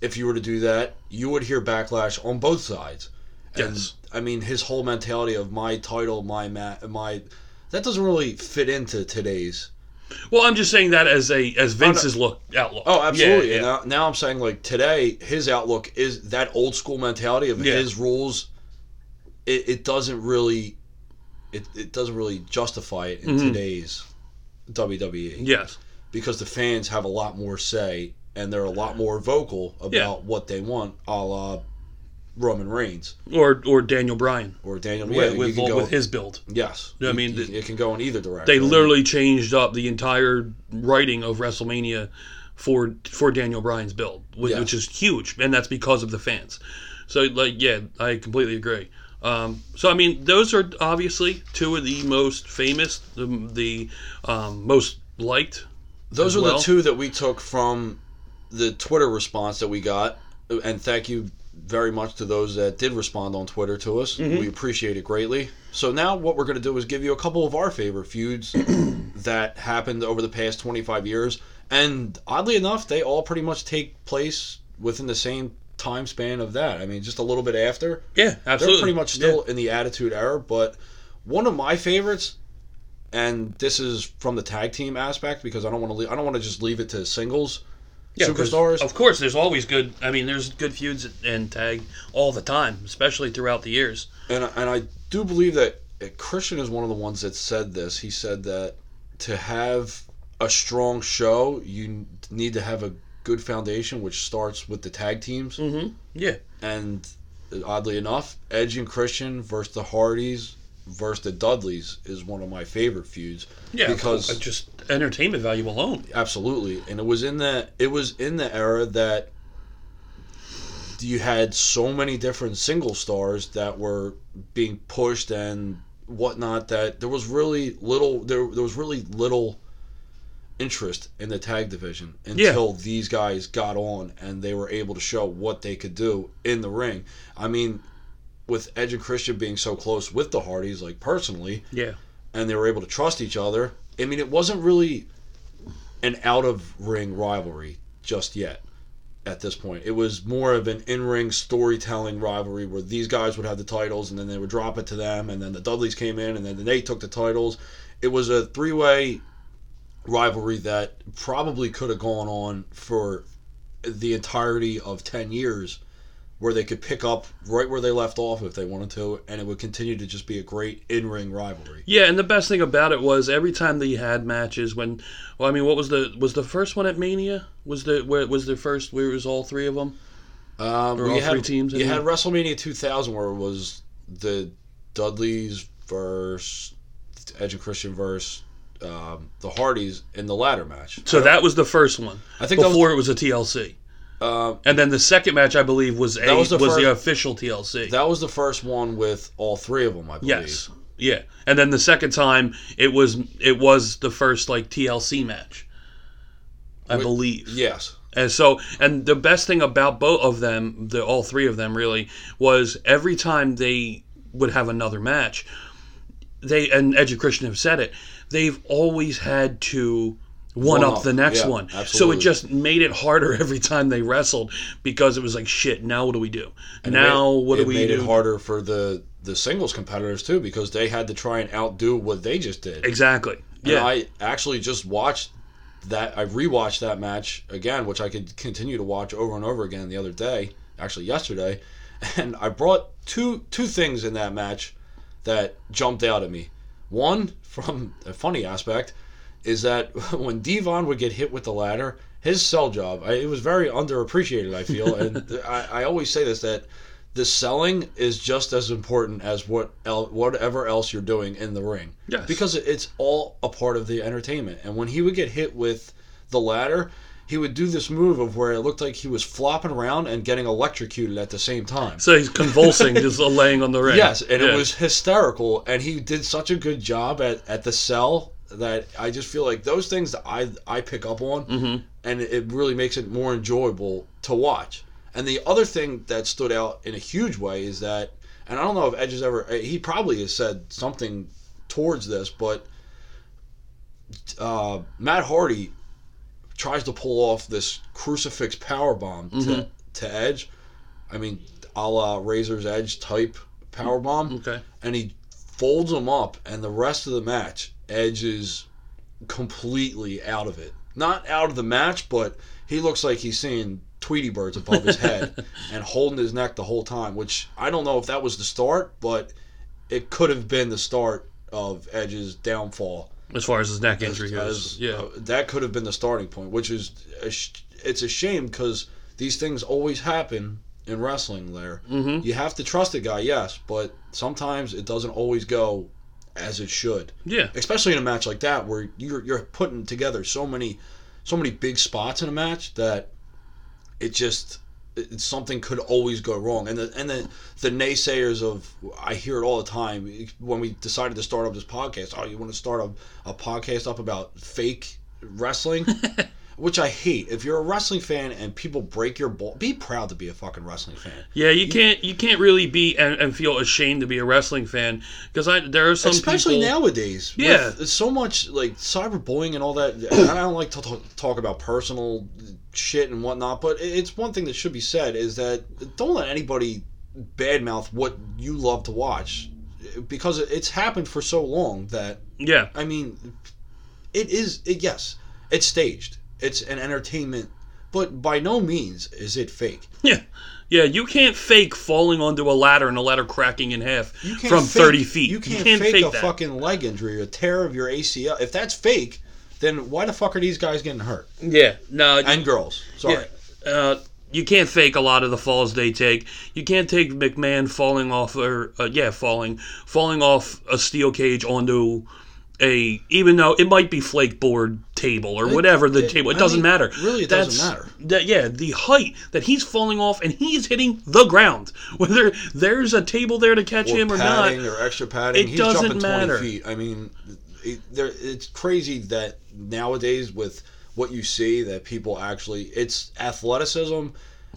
if you were to do that, you would hear backlash on both sides. And, Yes. I mean, his whole mentality of my title, my ma- my that doesn't really fit into today's. Well, I'm just saying that as a as Vince's look outlook. Oh, absolutely. Yeah, yeah. Now, now I'm saying like today, his outlook is that old school mentality of Yeah. his rules. It, it doesn't really, it, it doesn't really justify it in Mhm. today's WWE Yes. because the fans have a lot more say and they're a lot more vocal about what they want, a la Roman Reigns Or or Daniel Bryan or Daniel. Yeah, with, with, with his build. yes. You know I mean? you- it can go in either direction. They literally changed up the entire writing of WrestleMania for for Daniel Bryan's build, which, Yes. which is huge, and that's because of the fans. So like, yeah, I completely agree. Um, so I mean, those are obviously two of the most famous, the, the um, most liked. Those are well. the two that we took from the Twitter response that we got, and thank you very much to those that did respond on Twitter to us. Mm-hmm. We appreciate it greatly. So now what we're going to do is give you a couple of our favorite feuds that happened over the past 25 years, and oddly enough, they all pretty much take place within the same time span of that. I mean, just a little bit after. Yeah, absolutely. They're pretty much still in the Attitude Era, but one of my favorites, and this is from the tag team aspect because I don't want to. Leave, I don't want to just leave it to singles Yeah, superstars. Of course, there's always good. I mean, there's good feuds and tag all the time, especially throughout the years. And and I do believe that uh, Christian is one of the ones that said this. He said that to have a strong show, you need to have a good foundation, which starts with the tag teams. Mm-hmm. Yeah. And oddly enough, Edge and Christian versus the Hardys versus the Dudleys is one of my favorite feuds. Yeah, because just entertainment value alone. absolutely and it was in the it was in the era that you had so many different single stars that were being pushed and whatnot that there was really little there, there was really little interest in the tag division until these guys got on and they were able to show what they could do in the ring i mean with edge and christian being so close with the hardys like personally Yeah. and they were able to trust each other. I mean, it wasn't really an out of ring rivalry just yet at this point. It was more of an in ring storytelling rivalry where these guys would have the titles and then they would drop it to them, and then the Dudleys came in and then they took the titles. It was a three way rivalry that probably could have gone on for the entirety of 10 years where they could pick up right where they left off if they wanted to and it would continue to just be a great in-ring rivalry Yeah, and the best thing about it was every time they had matches when, well, I mean, what was the was the first one at Mania? Was the where was the first where it was all three of them? Um, Or all had, three teams You had WrestleMania 2000 where it was the Dudleys versus Edge and Christian versus um, the Hardys in the ladder match. So that was the first one. I think that was- before it was a TLC, Um, and then the second match I believe was a was was the the, official TLC. that was the first one with all three of them, I believe. yes, yeah, and then the second time it was it was the first like TLC match, I Wait, believe. Yes. And so, and the best thing about both of them, the all three of them, really, was every time they would have another match, they and Edge and Christian have said it, they've always had to one, One up up, the next yeah, one. So it just made it harder every time they wrestled because it was like shit. Now what do we do? And now made, what do it we made do? it harder for the the singles competitors too because they had to try and outdo what they just did. Exactly. And Yeah. I actually just watched that. I rewatched that match again, which I could continue to watch over and over again the other day, actually yesterday, and I brought two two things in that match that jumped out at me. One, from a funny aspect, is that when Devon would get hit with the ladder, his sell job, I, it was very underappreciated. I feel, and I, I always say this that the selling is just as important as what el- whatever else you're doing in the ring. Yes. Because it's all a part of the entertainment. And when he would get hit with the ladder, he would do this move of where it looked like he was flopping around and getting electrocuted at the same time. so he's convulsing, just laying on the ring. Yes, and Yeah. it was hysterical, and he did such a good job at, at the sell that I just feel like those things that I I pick up on, Mhm. and it really makes it more enjoyable to watch. And the other thing that stood out in a huge way is that, and I don't know if Edge has ever, he probably has said something towards this, but uh, Matt Hardy tries to pull off this crucifix power bomb to, to Edge. I mean, a la Razor's Edge type power bomb okay. and he folds him up, and the rest of the match, Edge is completely out of it. Not out of the match, but he looks like he's seeing Tweety birds above his head and holding his neck the whole time. Which I don't know if that was the start, but it could have been the start of Edge's downfall. As far as his neck As- injury goes, as- yeah. uh, that could have been the starting point. Which is a sh- it's a shame because these things always happen in wrestling. There, hmm you have to trust a guy, yes, but sometimes it doesn't always go as it should. Yeah. Especially in a match like that where you're you're putting together so many so many big spots in a match that it just it, something could always go wrong. And the and the the naysayers of I hear it all the time when we decided to start up this podcast. Oh, you want to start a, a podcast up about fake wrestling? Which I hate. If you're a wrestling fan and people break your ball, be proud to be a fucking wrestling fan. Yeah, you can't you can't really be and, and feel ashamed to be a wrestling fan because I there are some especially people, nowadays. Yeah. with so much like cyberbullying and all that. And I don't like to talk, talk about personal shit and whatnot, but it's one thing that should be said is that don't let anybody badmouth what you love to watch because it's happened for so long that Yeah, I mean, it is it, yes, it's staged. It's an entertainment, but by no means is it fake. yeah, yeah. You can't fake falling onto a ladder and a ladder cracking in half from fake- thirty feet. You can't, fake, a that. fucking leg injury, a tear of your ACL. If that's fake, then why the fuck are these guys getting hurt? Yeah, no, And girls, sorry. Yeah. Uh, you can't fake a lot of the falls they take. You can't take McMahon falling off, or uh, yeah, falling, falling off a steel cage onto a, even though it might be flake board table or whatever the it- table. It I doesn't mean, matter. really, it doesn't matter. That, yeah, the height that he's falling off and he's hitting the ground, whether there's a table there to catch Or him or not. padding or extra padding. It He's doesn't matter. 20 feet. I mean, it, there, it's crazy that nowadays with what you see that people actually it's athleticism.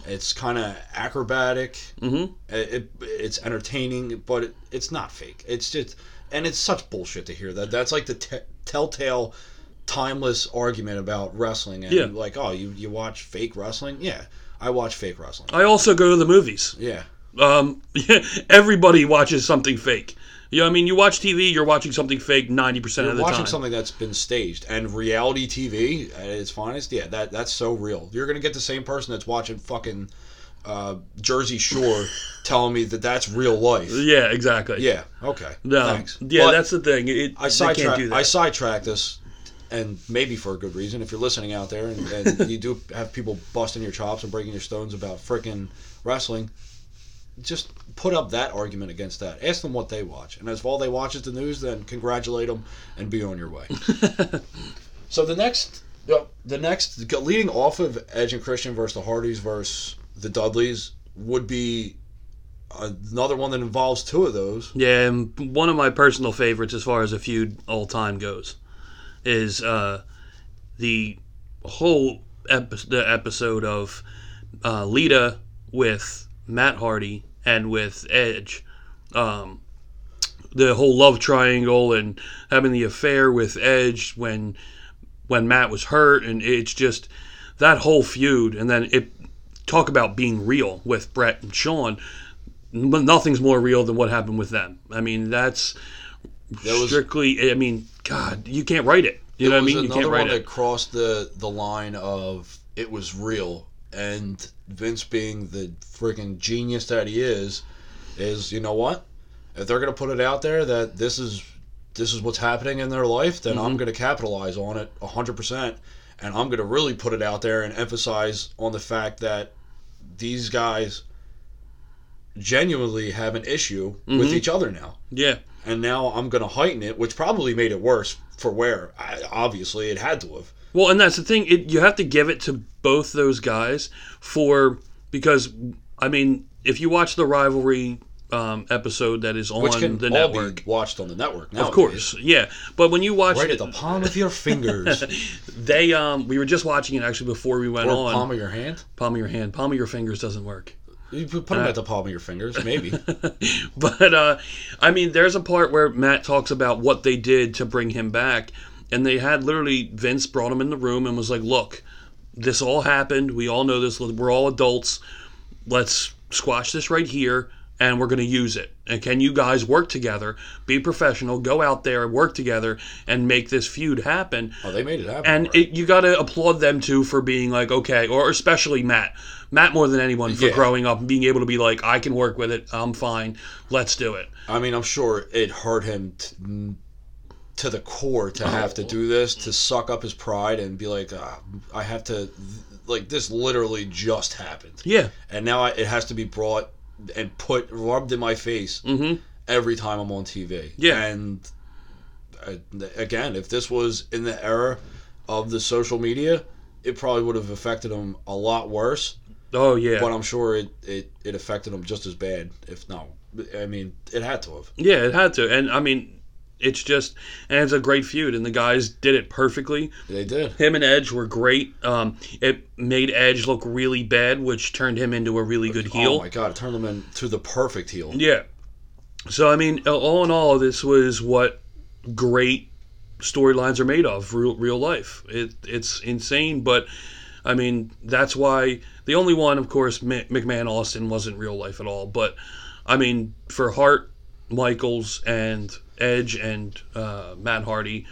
It's kind of acrobatic. Mhm. It, it, it's entertaining, but it, it's not fake. It's just, and it's such bullshit to hear that. That's like the te- telltale, timeless argument about wrestling. And Yeah. like, oh, you you watch fake wrestling? Yeah, I watch fake wrestling. I also go to the movies. Yeah, Um, everybody watches something fake. You know, what I mean, you watch TV, you're watching something fake ninety percent You're of the time. You're watching something that's been staged and reality TV at its finest. Yeah, that that's so real. You're gonna get the same person that's watching fucking uh, Jersey Shore telling me that that's real life. Yeah, exactly. Yeah. Okay. No, Thanks. yeah, But that's the thing. It, I they can't do that. I sidetrack this, and maybe for a good reason. If you're listening out there and, and you do have people busting your chops and breaking your stones about freaking wrestling, just put up that argument against that. Ask them what they watch, and if all they watch is the news, then congratulate them and be on your way. so the next, the next leading off of Edge and Christian versus the Hardys versus the Dudleys would be another one that involves two of those. yeah, and one of my personal favorites as far as a feud all time goes is uh, the whole epi- the episode of uh, Lita with Matt Hardy and with Edge. Um, the whole love triangle and having the affair with Edge when when Matt was hurt, and it's just that whole feud, and then it talk about being real with Bret and Shawn. Nothing's more real than what happened with them. I mean, that's That was- strictly. I mean, God, you can't write it. You know what I mean? You can't write one it. that crossed the the line of it was real, and Vince, being the freaking genius that he is, is you know what? If they're gonna put it out there that this is this is what's happening in their life, then Mm-hmm. I'm gonna capitalize on it hundred percent, and I'm gonna really put it out there and emphasize on the fact that these guys genuinely have an issue with Mhm. each other now Yeah, and now I'm going to heighten it, which probably made it worse for where I, obviously it had to have. Well, and that's the thing. It, you have to give it to both those guys for because I mean, if you watch the rivalry um, episode that is on Which can the network, watched on the network. Nowadays. of course, yeah. But when you watch, right at the palm of your fingers they um, we were just watching it actually before we went or on. palm of your hand. palm of your hand, palm of your fingers doesn't work. You put them at the palm of your fingers, maybe. but uh, I mean, there's a part where Matt talks about what they did to bring him back, and they had literally Vince brought him in the room and was like, "Look, this all happened. We all know this. We're all adults. Let's squash this right here." And we're going to use it. And can you guys work together? Be professional. Go out there and work together and make this feud happen. oh, they made it happen. And right. it, you got to applaud them too for being like, okay, or especially Matt. Matt more than anyone for Yeah. growing up and being able to be like, I can work with it. I'm fine. Let's do it. I mean, I'm sure it hurt him t- to the core to have to do this, to suck up his pride and be like, ah, I have to, like, this literally just happened. Yeah. And now I, it has to be brought and put, rubbed in my face Mm-hmm. every time I'm on TV. Yeah. And uh, again, if this was in the era of the social media, it probably would have affected him a lot worse. Oh yeah, but I'm sure it, it, it affected him just as bad, if not. I mean, it had to have. yeah, it had to, and I mean, it's just and it's a great feud, and the guys did it perfectly. They did. Him and Edge were great. Um, it made Edge look really bad, which turned him into a really good heel. Oh my god, it turned him into the perfect heel. Yeah. So I mean, all in all, this was what great storylines are made of. Real, real life. It, it's insane, but I mean, that's why the only one, of course, McMahon Austin wasn't real life at all. But I mean, for Hart, Michaels, and Edge and uh, Matt Hardy,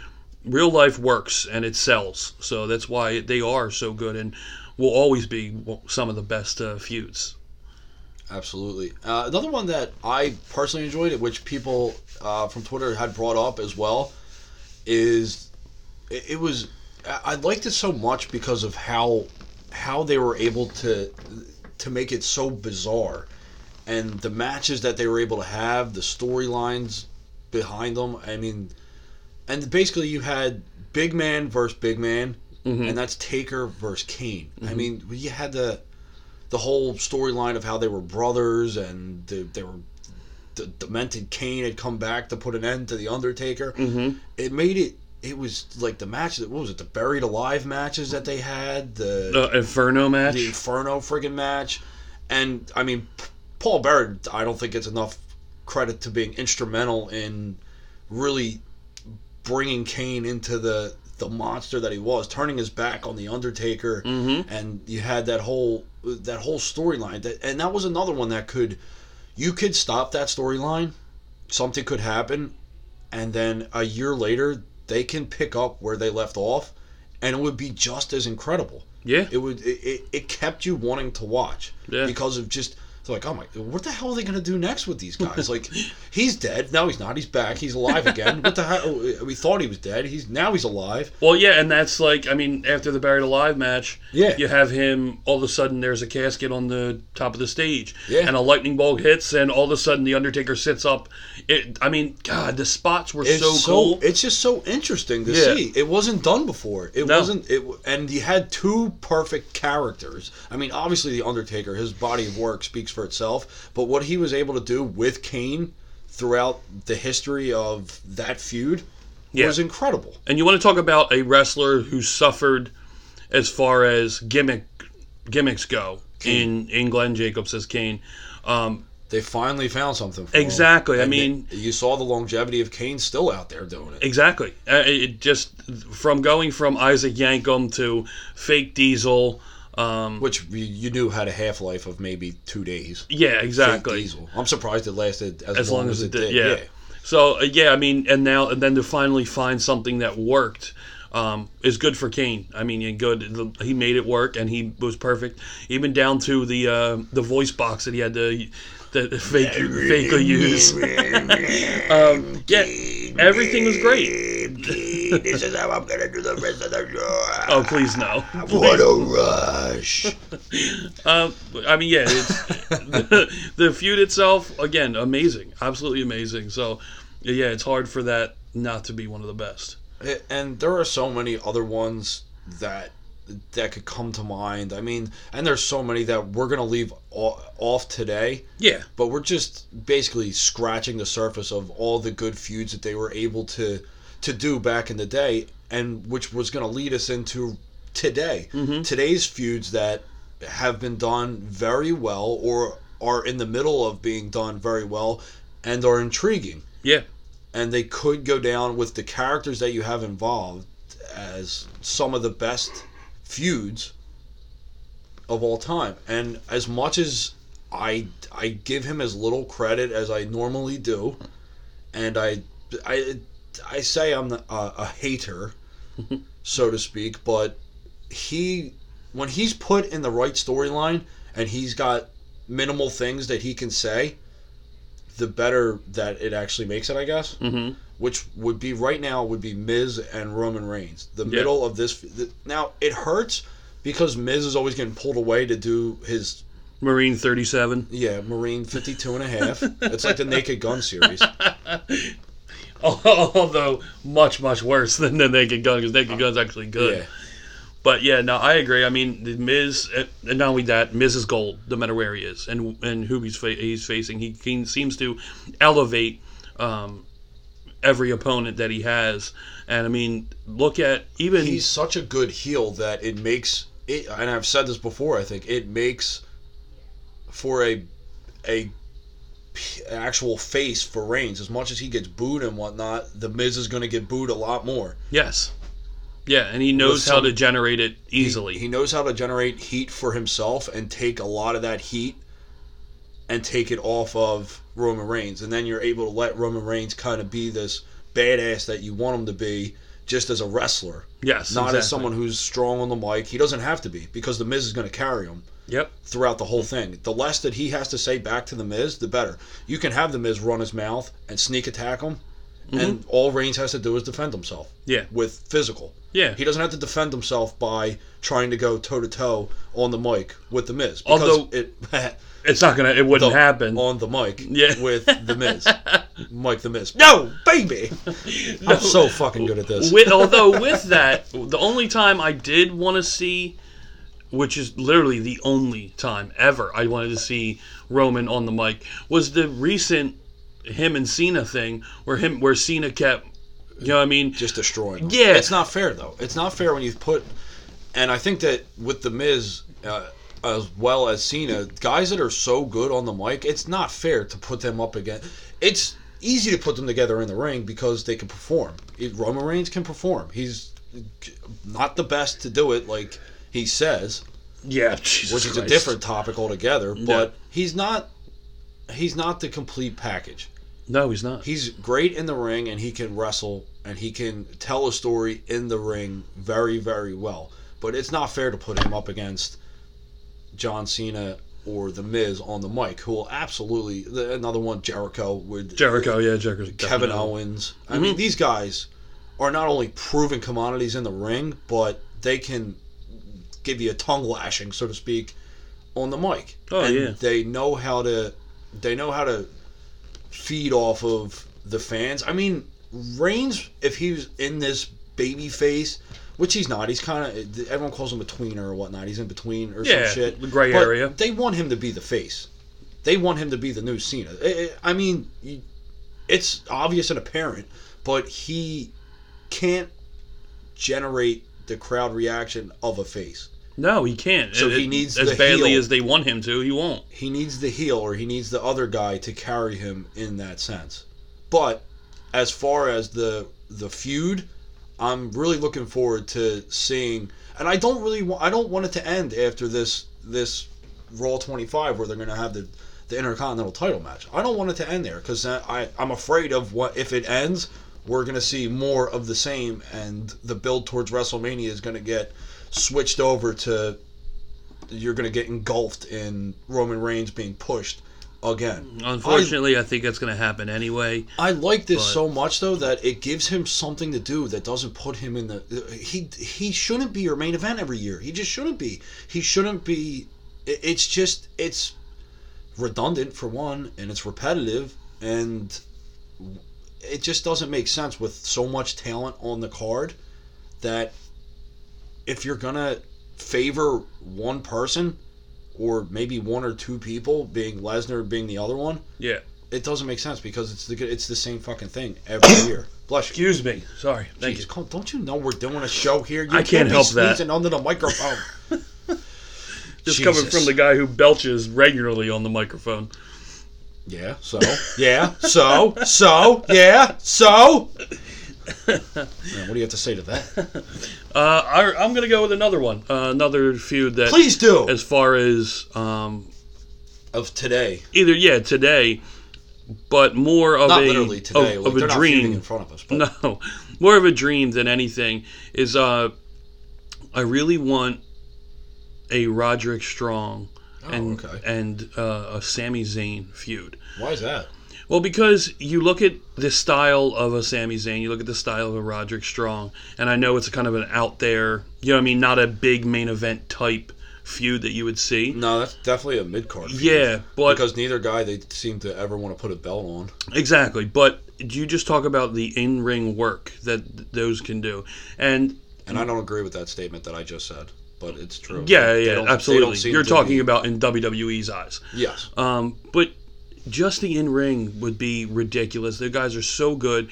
real life works and it sells. So that's why they are so good and will always be some of the best uh, feuds. Absolutely. Uh, another one that I personally enjoyed, which people uh, from Twitter had brought up as well, is it, it was I liked it so much because of how how they were able to to make it so bizarre, and the matches that they were able to have, the storylines behind them. I mean, and basically you had big man versus big man, and that's Taker versus Kane. I mean, you had the the whole storyline of how they were brothers and they, they were the demented Kane had come back to put an end to the Undertaker. Mm-hmm. It made it. It was like the match that what was it? The buried alive matches that they had. The Uh, Inferno match. the Inferno friggin' match, and I mean, P- Paul Bearer. I don't think it's enough credit to being instrumental in really bringing Kane into the the monster that he was, turning his back on the Undertaker, and you had that whole that whole storyline. That and that was another one that could you could stop that storyline, something could happen, and then a year later they can pick up where they left off, and it would be just as incredible. Yeah. It would it, it, it kept you wanting to watch Yeah. because of just it's like oh my what the hell are they gonna do next with these guys like he's dead no he's not he's back he's alive again what the hell we thought he was dead he's now he's alive Well, yeah, and that's like, I mean, after the Buried Alive match, Yeah. you have him, all of a sudden, there's a casket on the top of the stage. Yeah. And a lightning bolt hits, and all of a sudden, The Undertaker sits up. It, I mean, God, the spots were so, so, cool. it's just so interesting to Yeah. see it wasn't done before it No. wasn't it and you had two perfect characters i mean obviously the undertaker his body of work speaks for itself but what he was able to do with kane throughout the history of that feud Yeah. was incredible and you want to talk about a wrestler who suffered as far as gimmick gimmicks go in, in Glenn Jacobs as Kane. Um, they finally found something for him. Exactly, I mean- they- you saw the longevity of Kane still out there doing it. Exactly. Uh, it just from going from Isaac Yankem to fake Diesel. Um, Which you- knew had a half life of maybe two days. yeah, exactly. Diesel. I'm surprised it lasted as, As long as it did, Yeah. yeah. So uh, yeah, I mean, and now and then to finally find something that worked um, is good for Kane. I mean, and good. The- He made it work, and he was perfect. Even down to the uh, the voice box that he had to the fake fake use. um, yeah, everything was great. this is how I'm gonna do the rest of the show. Oh, please no. What a rush! Um, I mean, yeah, it's, the, the feud itself, again, amazing, absolutely amazing. So, yeah, it's hard for that not to be one of the best. and there are so many other ones that that could come to mind. I mean, and there's so many that we're gonna leave off today. Yeah, but we're just basically scratching the surface of all the good feuds that they were able to to do back in the day and which was going to lead us into today. Mm-hmm. Today's feuds that have been done very well or are in the middle of being done very well and are intriguing. Yeah, and they could go down with the characters that you have involved as some of the best feuds of all time. And as much as I I give him as little credit as I normally do, and I I I say I'm a, a hater, so to speak, but he when he's put in the right storyline and he's got minimal things that he can say, the better that it actually makes it, I guess. hmm Which would be right now would be Miz and Roman Reigns. The Yeah. middle of this. The, now it hurts because Miz is always getting pulled away to do his Marine 37. yeah Marine 52 and a half. it's like the Naked Gun series. Although much, much worse than the Naked Gun, because Naked Gun's actually good. Yeah. But yeah, no, I agree. I mean, the Miz, uh, and not only that, Miz is gold, no matter where he is and and who he's fa- he's facing. He, he seems to elevate um, every opponent that he has. And I mean, look at even He's such a good heel that it makes it, and I've said this before. I think it makes for a a actual face for Reigns. As much as he gets booed and whatnot, the Miz is going to get booed a lot more. yes, yeah, and he knows how some- to generate it He- easily. He, knows how to generate heat for himself and take a lot of that heat and take it off of Roman Reigns. And then you're able to let Roman Reigns kind of be this badass that you want him to be just as a wrestler. yes, Not exactly. as someone who's strong on the mic. He doesn't have to be because the Miz is going to carry him Yep. throughout the whole thing. The less that he has to say back to the Miz, the better. You can have the Miz run his mouth and sneak attack him, and all Reigns has to do is defend himself. Mm-hmm. Yeah. With physical. Yeah. He doesn't have to defend himself by trying to go toe to toe on the mic with the Miz. Because Although- it It's not gonna. It wouldn't the- happen. on the mic Yeah. with the Miz. Mike the Miz. No, baby. I'm so fucking good at this. with, although with that, the only time I did want to see, which is literally the only time ever I wanted to see Roman on the mic, was the recent him and Cena thing, where him where Cena kept, you know, what I mean, just destroying. Them. Yeah. it's not fair though. It's not fair when you put, and I think that with the Miz. Uh, as well as Cena, guys that are so good on the mic, it's not fair to put them up again. It's easy to put them together in the ring because they can perform. It- Roman Reigns can perform. He's not the best to do it, like he says, yeah, Jesus which is a different topic altogether. But he's not. He's not the complete package. No, he's not. He's great in the ring and he can wrestle and he can tell a story in the ring very, very well. But it's not fair to put him up against John Cena or The Miz on the mic, who will absolutely the- another one Jericho with Jericho, yeah, Jericho, Kevin definitely- Owens. I mm-hmm. mean, these guys are not only proven commodities in the ring, but they can give you a tongue lashing, so to speak, on the mic. Oh, and yeah. They know how to they know how to feed off of the fans. I mean, Reigns, if he was in this baby face, which he's not, he's kind of everyone calls him a tweener or whatnot. He's in between or Yeah, some shit. the gray But area. They want him to be the face. They want him to be the new Cena. I- mean, it's obvious and apparent, but he can't generate the crowd reaction of a face. No, he can't. So It- he needs as badly heel. as they want him to. He won't. He needs the heel or he needs the other guy to carry him in that sense. But as far as the the feud, I'm really looking forward to seeing. And I don't really want. I don't want it to end after this this Raw 25 where they're going to have the the Intercontinental title match. I don't want it to end there because I I'm afraid of what if it ends. We're going to see more of the same, and the build towards WrestleMania is going to get switched over to you're going to get engulfed in Roman Reigns being pushed again. Unfortunately, I, think that's going to happen anyway. I like this But- so much though that it gives him something to do that doesn't put him in the he he shouldn't be your main event every year. He just shouldn't be. He shouldn't be it's just it's redundant for one and it's repetitive and it just doesn't make sense with so much talent on the card that if you're going to favor one person or maybe one or two people being Lesnar being the other one Yeah. it doesn't make sense because it's the it's the same fucking thing every year. Bless you. Excuse me. Sorry. Thank Jeez, you. don't you know we're doing a show here? You I can't be help that. sneezing under the microphone. Just coming from the guy who belches regularly on the microphone. Yeah. So. Yeah. So. So. Yeah. So. Man, what do you have to say to that? Uh, I, I'm going to go with another one. Uh, another feud that, Please do. as far as um, Of today, either yeah today, but more of not a literally today. of, like, of a not dream. in front of us. But No, more of a dream than anything is. Uh, I really want a Roderick Strong and Oh, okay. and uh, a Sami Zayn feud. why is that? Well, because you look at the style of a Sami Zayn, you look at the style of a Roderick Strong, and I know it's kind of an out there, you know what I mean, not a big main event type feud that you would see. No, that's definitely a mid card. Yeah, but because neither guy they seem to ever want to put a belt on. exactly. But do you just talk about the in ring work that th- those can do, and and I don't agree with that statement that I just said, but it's true. Yeah, they yeah, they absolutely. You're talking be- about in WWE's eyes. yes. Um, but just the in ring would be ridiculous. The guys are so good,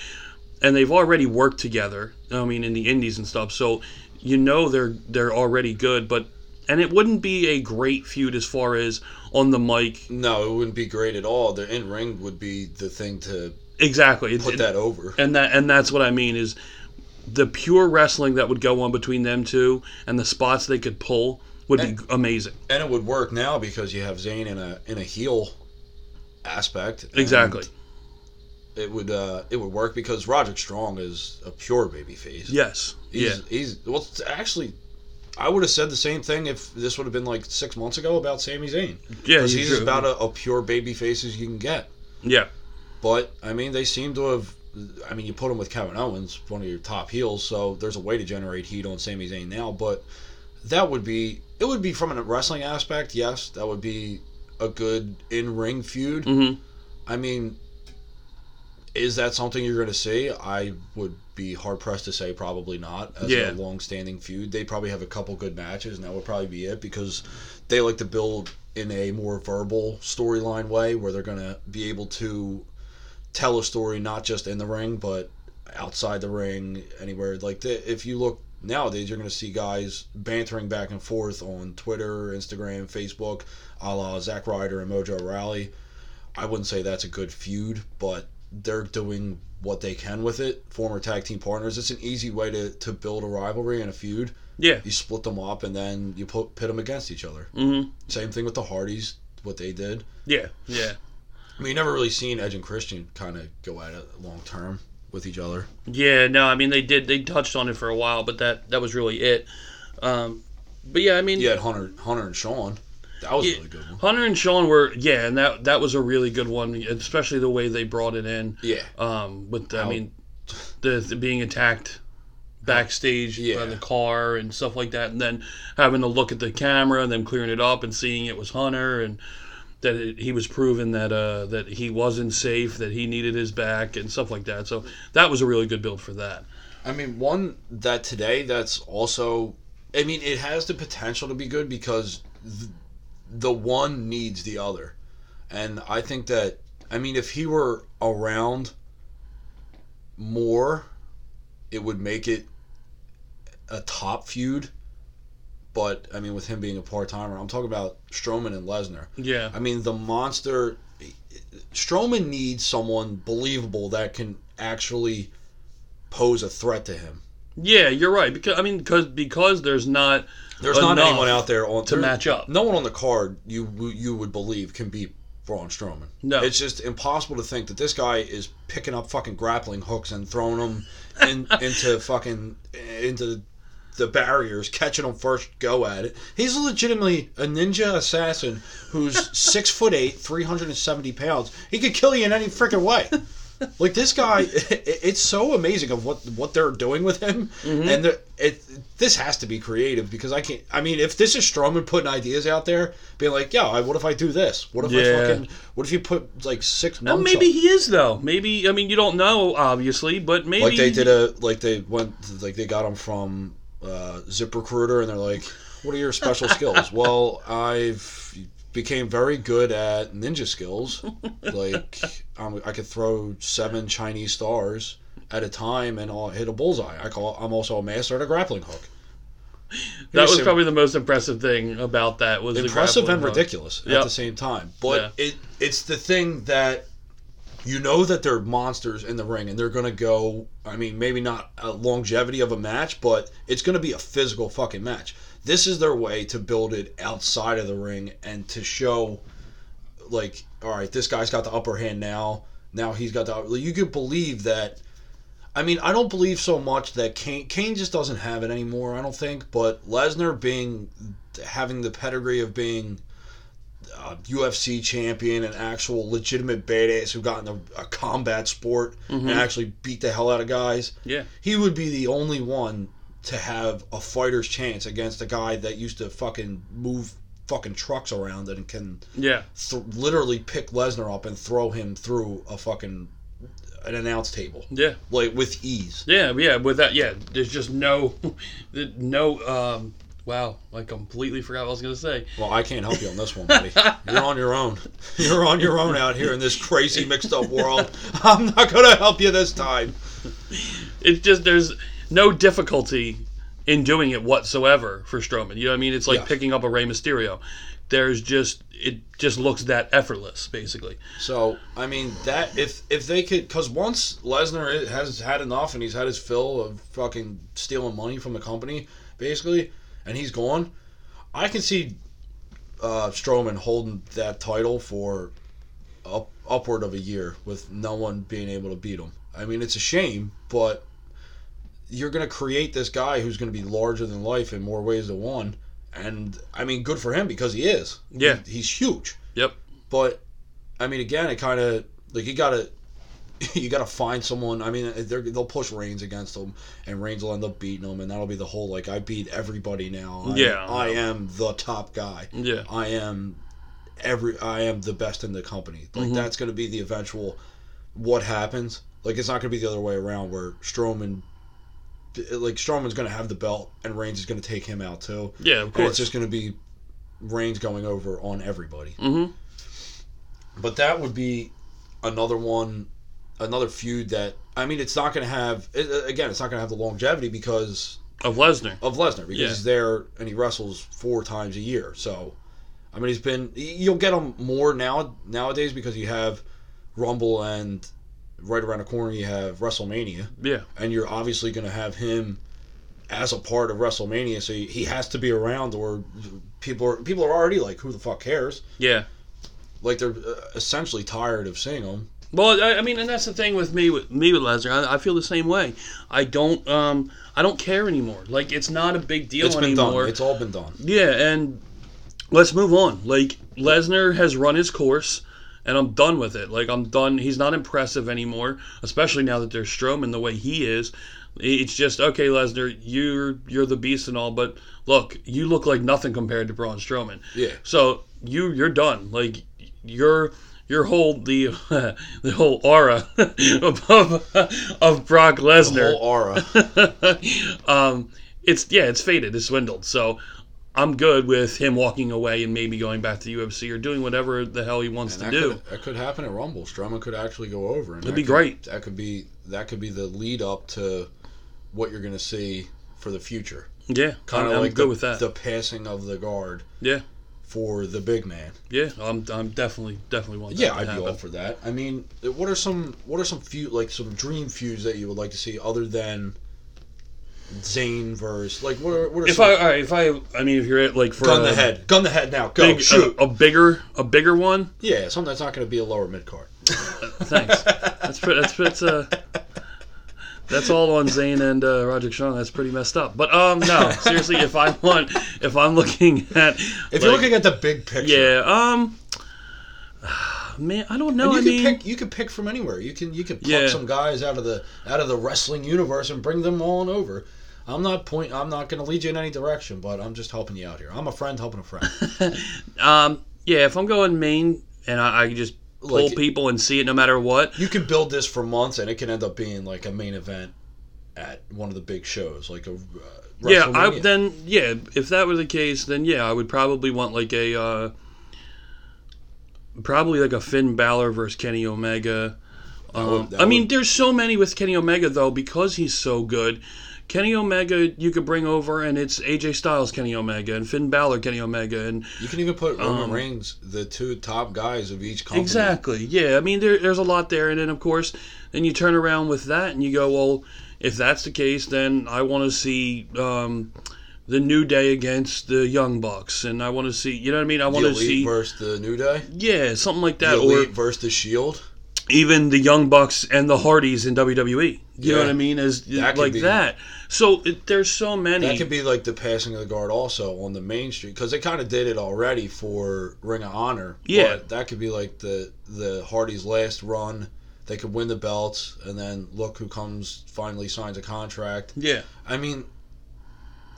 and they've already worked together. I mean, in the indies and stuff. So you know they're they're already good. But and it wouldn't be a great feud as far as on the mic. No, it wouldn't be great at all. The in ring would be the thing to Exactly. Put it- that over. and that and that's what I mean is the pure wrestling that would go on between them two and the spots they could pull would be amazing. And it would work now because you have Zayn in a in a heel aspect. Exactly. It would uh, it would work because Roderick Strong is a pure baby face. Yes. He's, yeah. He's well, actually, I would have said the same thing if this would have been like six months ago about Sami Zayn. Yeah. Because he's about a, a pure babyface as you can get. yeah. But I mean, they seem to have. I mean, you put him with Kevin Owens, one of your top heels, so there's a way to generate heat on Sami Zayn now. But that would be it would be from a wrestling aspect. Yes, that would be a good in ring feud. hmm I mean, is that something you're going to see? I would be hard pressed to say probably not. As Yeah. a long standing feud, they probably have a couple good matches, and that would probably be it because they like to build in a more verbal storyline way where they're going to be able to tell a story not just in the ring but outside the ring, anywhere. Like the, if you look nowadays, you're going to see guys bantering back and forth on Twitter, Instagram, Facebook, a la Zack Ryder and Mojo Rawley. I wouldn't say that's a good feud, but they're doing what they can with it. Former tag team partners. It's an easy way to, to build a rivalry and a feud. Yeah. You split them up and then you put pit them against each other. hmm Same thing with the Hardys, what they did. Yeah. Yeah. I mean, you never really seen Edge and Christian kind of go at it long term with each other. Yeah, no, I mean they did they touched on it for a while, but that that was really it. Um, but yeah, I mean yeah, Hunter, Hunter and Shawn. That was Yeah. a really good one. Hunter and Shawn were yeah, and that that was a really good one, especially the way they brought it in. Yeah. Um, with I How- mean, the, the being attacked backstage Yeah. by the car and stuff like that, and then having to look at the camera and then clearing it up and seeing it was Hunter and that it, he was proven that uh, that he wasn't safe, that he needed his back and stuff like that. So that was a really good build for that. I mean, one that today that's also, I mean, it has the potential to be good because th- the one needs the other. And I think that, I mean, if he were around more, it would make it a top feud. But, I mean, with him being a part timer, I'm talking about Strowman and Lesnar. Yeah. I mean, the monster. Strowman needs someone believable that can actually pose a threat to him. Yeah, you're right. Because I mean, because because there's not There's not anyone out there on to there- match up. No one on the card you you would believe can beat Braun Strowman. No. it's just impossible to think that this guy is picking up fucking grappling hooks and throwing them in, into fucking into the barriers, catching them first go at it. He's legitimately a ninja assassin who's six foot eight, three hundred and seventy pounds. He could kill you in any freaking way. Like this guy, it, it's so amazing of what what they're doing with him, Mm-hmm. and the, it this has to be creative because I can't. I mean, if this is Strowman putting ideas out there, being like, "Yeah, I- what if I do this? What if I fucking? What if you put like six Well, maybe he is though. Maybe I mean you don't know obviously, but maybe like they did a like they went like they got him from uh, ZipRecruiter, and they're like, "What are your special skills?" Well, I've became very good at ninja skills. Like um, I could throw seven Chinese stars at a time and I'll hit a bullseye. I call. I'm also a master at a grappling hook. that was probably the most impressive thing about that was impressive and hook. ridiculous Yep. at the same time. But it it's the thing that you know that they're monsters in the ring and they're gonna go. I mean, maybe not a longevity of a match, but it's gonna be a physical fucking match. This is their way to build it outside of the ring and to show, like, all right, this guy's got the upper hand now. Now he's got the. You could believe that. I mean, I don't believe so much that Kane Kane just doesn't have it anymore. I don't think, but Lesnar being having the pedigree of being a UFC champion, an actual legitimate badass who got in a, combat sport and actually beat the hell out of guys. Yeah. He would be the only one to have a fighter's chance against a guy that used to fucking move fucking trucks around and can Yeah. th- literally pick Lesnar up and throw him through a fucking an announce table, Yeah. like with ease. Yeah, yeah, with that, yeah, there's just no, no, um, wow, I completely forgot what I was going to say. Well, I can't help you on this one, buddy. You're on your own. You're on your own out here in this crazy mixed up world. I'm not gonna help you this time. It's just, there's no difficulty in doing it whatsoever for Strowman. You know what I mean? It's like Yes. picking up a Rey Mysterio. There's just, it just looks that effortless, basically. So I mean that if if they could, because once Lesnar has had enough and he's had his fill of fucking stealing money from the company, basically, and he's gone, I can see uh, Strowman holding that title for up, upward of a year with no one being able to beat him. I mean, it's a shame, but you're going to create this guy who's going to be larger than life in more ways than one. And I mean, good for him because he is. Yeah. He- he's huge. Yep. But I mean, again, it kind of like you gotta you gotta find someone. I mean, they're, they'll push Reigns against him, and Reigns will end up beating him, and that'll be the whole like I beat everybody now. I, Yeah. I am the top guy. Yeah. I am every. I am the best in the company. Like Mhm. that's gonna be the eventual what happens. Like it's not gonna be the other way around where Strowman. Like Strowman's gonna have the belt, and Reigns is gonna take him out too. Yeah, of And course. it's just gonna be Reigns going over on everybody. mm-hmm. But that would be another one, another feud that I mean, it's not going to have. Uh, again, it's not going to have the longevity because Of Lesnar. of Lesnar because Yeah. he's there and he wrestles four times a year. So, I mean, he's been. You'll get him more now nowadays because you have Rumble and right around the corner you have WrestleMania, Yeah. and you're obviously going to have him as a part of WrestleMania. So he, has to be around, or people are people are already like, who the fuck cares? Yeah. Like they're uh, essentially tired of seeing him. Well, I, I mean, and that's the thing with me with me with Lesnar. I, I feel the same way. I don't um I don't care anymore. Like it's not a big deal It's been anymore. done. It's all been done. yeah, and let's move on. Like Lesnar has run his course, and I'm done with it. Like I'm done. He's not impressive anymore, especially now that there's Strowman the way he is. It's just okay, Lesnar. You're you're the beast and all, but look, you look like nothing compared to Braun Strowman. Yeah. So you you're done. Like your your whole the the whole aura of of Brock The Lesnar. whole aura. um, it's yeah, it's faded. It's swindled. So I'm good with him walking away and maybe going back to UFC or doing whatever the hell he wants And to that do. could, that could happen at Rumble. Strowman could actually go over. And That'd that be could- great. That could be that could be the lead up to what you're going to see for the future. Yeah, Kind of like good the, with that. the passing of the guard. Yeah. For the big man. yeah, I'm I'm definitely definitely want that Yeah, I'd be happen. all for that. I mean, what are some what are some feud like some dream feuds that you would like to see other than Zayn versus like what are what are If some I right, if I I mean if you're at like for gun a, the head gun the head now go big, shoot a, a bigger a bigger one. yeah something that's not going to be a lower mid card. Thanks. That's. That's that's uh. That's all on Zayn and uh, Roger Strong. That's pretty messed up. But um, no, seriously, if I want, if I'm looking at, If you're looking at the big picture, yeah, um, man, I don't know. And you I can mean, pick you can pick from anywhere. You can you can pluck Yeah. some guys out of the out of the wrestling universe and bring them on over. I'm not point. I'm not going to lead you in any direction, but I'm just helping you out here. I'm a friend helping a friend. um, yeah, if I'm going main and I, I just pull Like- people and see it no matter what. you can build this for months, and it can end up being like a main event at one of the big shows, like a uh, Yeah, I, then yeah, if that were the case, then yeah, I would probably want like a uh, probably like a Finn Balor versus Kenny Omega. Um, would- that I mean, would- there's so many with Kenny Omega though because he's so good. Kenny Omega, you could bring over, and it's AJ Styles, Kenny Omega, and Finn Balor, Kenny Omega, and you can even put Roman um, Reigns, the two top guys of each company. Exactly. Yeah. I mean, there, there's a lot there, and then of course, then you turn around with that, and you go, well, if that's the case, then I want to see um, the New Day against the Young Bucks, and I want to see, you know what I mean? I want to Elite see, versus the New Day. yeah, something like The that, or Elite versus the Shield. even the Young Bucks and the Hardys in WWE. You know what I mean? As That like be- that. So it, there's so many. That could be like the passing of the guard also on the main street because they kind of did it already for Ring of Honor. Yeah. but that could be like the the Hardy's last run. They could win the belts and then look who comes finally signs a contract. yeah. I mean,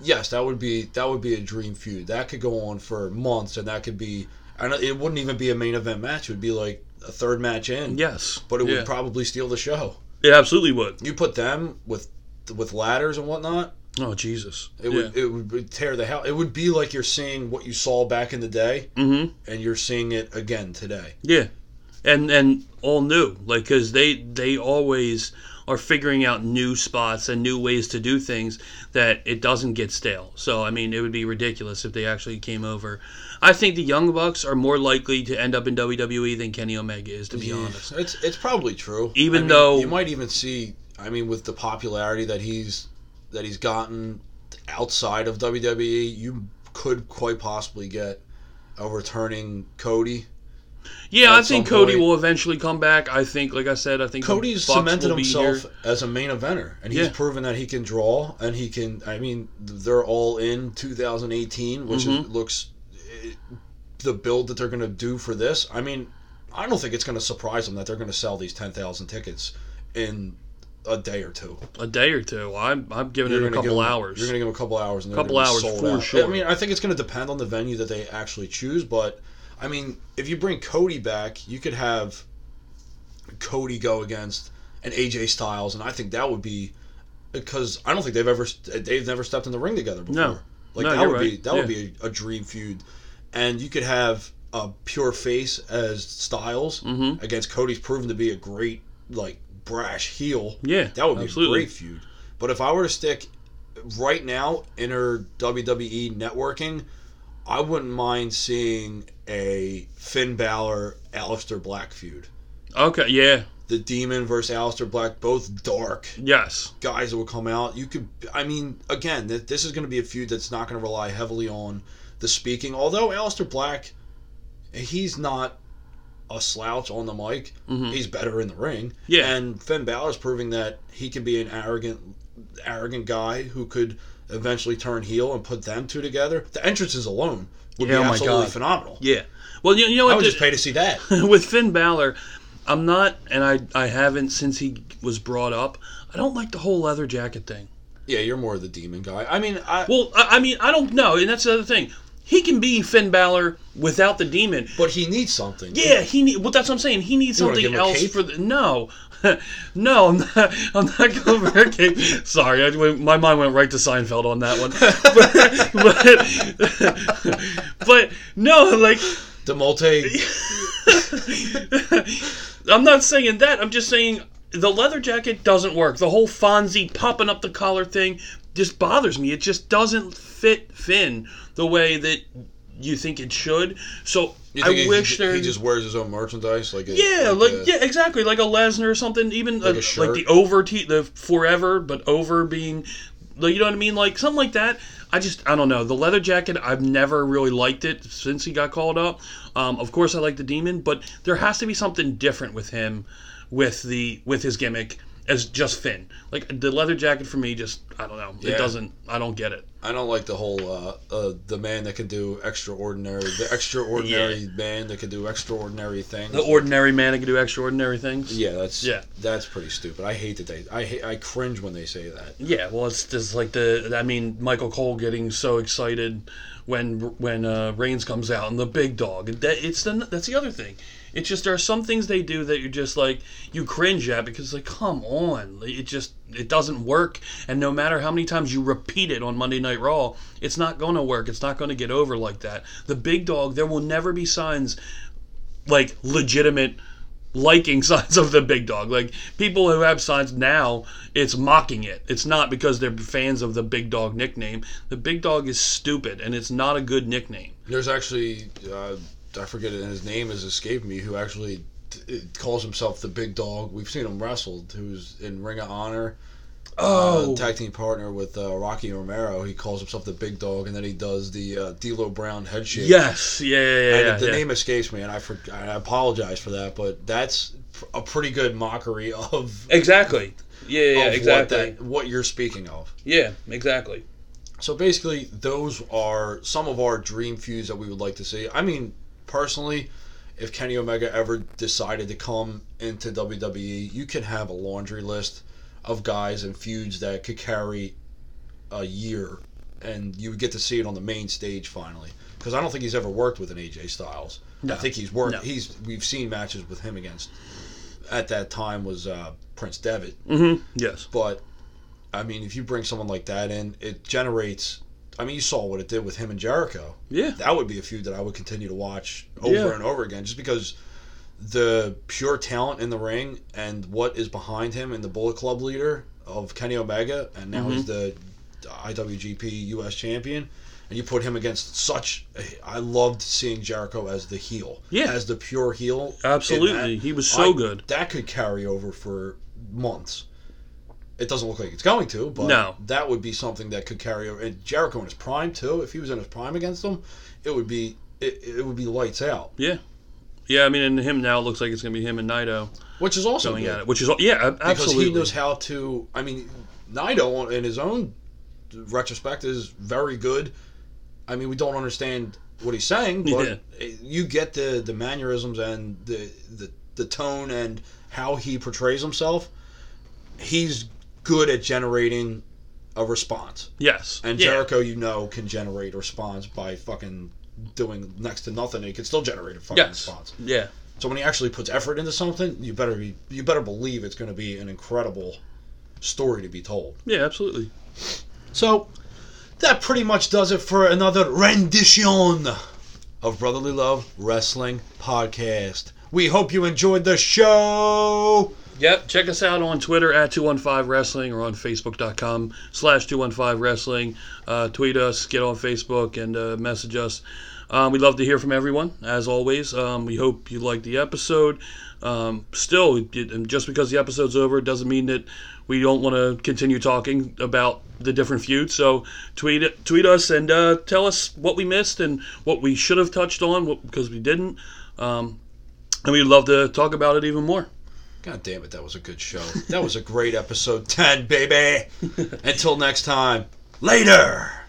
yes, that would be that would be a dream feud. That could go on for months, and that could be. And it wouldn't even be a main event match. It would be like a third match in. Yes, But it yeah. would probably steal the show. it absolutely would. You put them with with ladders and whatnot, Oh Jesus! it would it would tear the hell. It would be like you're seeing what you saw back in the day, Mm-hmm. and you're seeing it again today. Yeah, and and all new, like because they they always are figuring out new spots and new ways to do things that it doesn't get stale. So I mean, it would be ridiculous if they actually came over. I think the Young Bucks are more likely to end up in WWE than Kenny Omega is, to be honest. It's it's probably true. Even I mean, though- you might even see, I mean, with the popularity that he's that he's gotten outside of WWE, you could quite possibly get a returning Cody. Yeah, I think Cody point- will eventually come back. I think, like I said, I think Cody's Bucks cemented himself as a main eventer, and he's Yeah. proven that he can draw and he can. I mean, they're all in 2018, which Mm-hmm. looks eh, the build that they're going to do for this. I mean, I don't think it's going to surprise them that they're going to sell these 10,000 tickets in a day or two. a day or two. I'm I'm giving You're it a couple them- hours. You're going to give them a couple hours, and they're Couple be hours for out. sure. I mean, I think it's going to depend on the venue that they actually choose, but I mean, if you bring Cody back, you could have Cody go against an AJ Styles, and I think that would be because I don't think they've ever they've never stepped in the ring together before. No. like No, that you're would be right. that would be a, a dream feud, and you could have a pure face as Styles Mhm. against Cody's proven to be a great like brash heel. Yeah, that would be absolutely. a great feud. But if I were to stick right now inner WWE networking, I wouldn't mind seeing a Finn Balor Aleister Black feud. okay, yeah, The Demon versus Aleister Black, both dark yes, guys that will come out. You could, I mean, again, th- this is going to be a feud that's not going to rely heavily on the speaking. Although Aleister Black, he's not a slouch on the mic. Mhm. He's better in the ring. Yeah. And Finn Balor's proving that he can be an arrogant, arrogant guy who could eventually turn heel and put them two together. The entrances alone would Yeah, oh be my absolutely phenomenal. yeah. Well, you, you know I what? would the- just pay to see that. with Finn Balor, I'm not, and I I haven't since he was brought up. I don't like the whole leather jacket thing. yeah, you're more the demon guy. I mean, I, Well, I, I mean, I don't know, and that's the other thing. He can be Finn Balor without the demon. but he needs something. Yeah, he need. Well, that's what I'm saying. He needs You wanna something him a else cape? for the. No, no, I'm not. I'm not going for a cape. Sorry, I, went- my mind went right to Seinfeld on that one. But, but, but no, like The multi. I'm not saying that. I'm just saying the leather jacket doesn't work. The whole Fonzie popping up the collar thing just bothers me. It just doesn't fit Finn the way that you think it should. So I he, wish he, there. he just wears his own merchandise, like a, yeah, like, a- yeah, exactly, like a Lesnar or something. Even Like a like the over t the forever, but over being, like, you know what I mean, like something like that. I just I don't know the leather jacket. I've never really liked it since he got called up. Um, of course, I like the demon, but there has to be something different with him, with the with his gimmick as just Finn. Like the leather jacket for me, just I don't know. Yeah. It doesn't. I don't get it. I don't like the whole uh, uh, the man that can do extraordinary, the extraordinary man that can do extraordinary things. The ordinary man that can do extraordinary things. yeah, that's Yeah. that's pretty stupid. I hate that they. I hate. I cringe when they say that. Yeah, well, it's just like the. I mean, Michael Cole getting so excited when when uh, Reigns comes out and the big dog. That it's the that's the other thing. It's just there are some things they do that you're just like you cringe at because like come on, it just it doesn't work. And no matter how many times you repeat it on Monday Night Raw, it's not going to work. It's not going to get over like that. The big dog, there will never be signs like legitimate liking signs of the big dog. Like people who have signs now, it's mocking it. It's not because they're fans of the big dog nickname. The big dog is stupid and it's not a good nickname. There's actually, uh, I forget it, and his name has escaped me. Who actually t- calls himself the Big Dog? We've seen him wrestled, Who's in Ring of Honor? Oh, uh, tag team partner with uh, Rocky Romero. He calls himself the Big Dog, and then he does the uh, D'Lo Brown head shake. yes, yeah, yeah, yeah. And yeah, the yeah. name escapes me, and I for, I apologize for that, but that's a pretty good mockery of, exactly. Yeah, yeah, of exactly. what that what you're speaking of. Yeah, exactly. So basically, those are some of our dream feuds that we would like to see. I mean, personally, if Kenny Omega ever decided to come into WWE, you can have a laundry list of guys and feuds that could carry a year and you would get to see it on the main stage finally. Because I don't think he's ever worked with an AJ Styles. I think he's worked. No. He's we've seen matches with him against. At that time was uh, Prince Devitt, Mm-hmm. Yes. but I mean, if you bring someone like that in, it generates. I mean, you saw what it did with him and Jericho. Yeah. That would be a feud that I would continue to watch over Yeah. and over again, just because the pure talent in the ring and what is behind him and the Bullet Club leader of Kenny Omega, and now he's mm-hmm. the IWGP US champion. And you put him against such. I loved seeing Jericho as the heel. Yeah. As the pure heel. Absolutely. He was so I- good. That could carry over for months. It doesn't look like it's going to, but No. that would be something that could carry over. And Jericho in his prime too. If he was in his prime against them, it would be it, it would be lights out. Yeah. Yeah, I mean, and him now looks like it's going to be him and Naito Which is also going good, at it, which is, yeah, a- because he knows how to. I mean, Naito in his own retrospect is very good. I mean, we don't understand what he's saying, but eh, you get the the mannerisms and the the the tone and how he portrays himself. He's good at generating a response. yes. And yeah. Jericho, you know, can generate a response by fucking doing next to nothing. He can still generate a fucking Yes. response. Yeah. So when he actually puts effort into something, you better be you better believe it's going to be an incredible story to be told. Yeah, absolutely. So that pretty much does it for another rendition of Brotherly Love Wrestling Podcast. We hope you enjoyed the show. Yep. Check us out on Twitter at 215 Wrestling or on Facebook.com slash 215 Wrestling. Uh, tweet us, get on Facebook, and uh, message us. Um, we'd love to hear from everyone, as always. Um, we hope you liked the episode. Um, still, just because the episode's over doesn't mean that we don't want to continue talking about the different feuds. So tweet tweet us and uh, tell us what we missed and what we should have touched on what, because we didn't. Um, and we'd love to talk about it even more. God damn it, that was a good show. That was a great episode 10, baby. Until next time, later.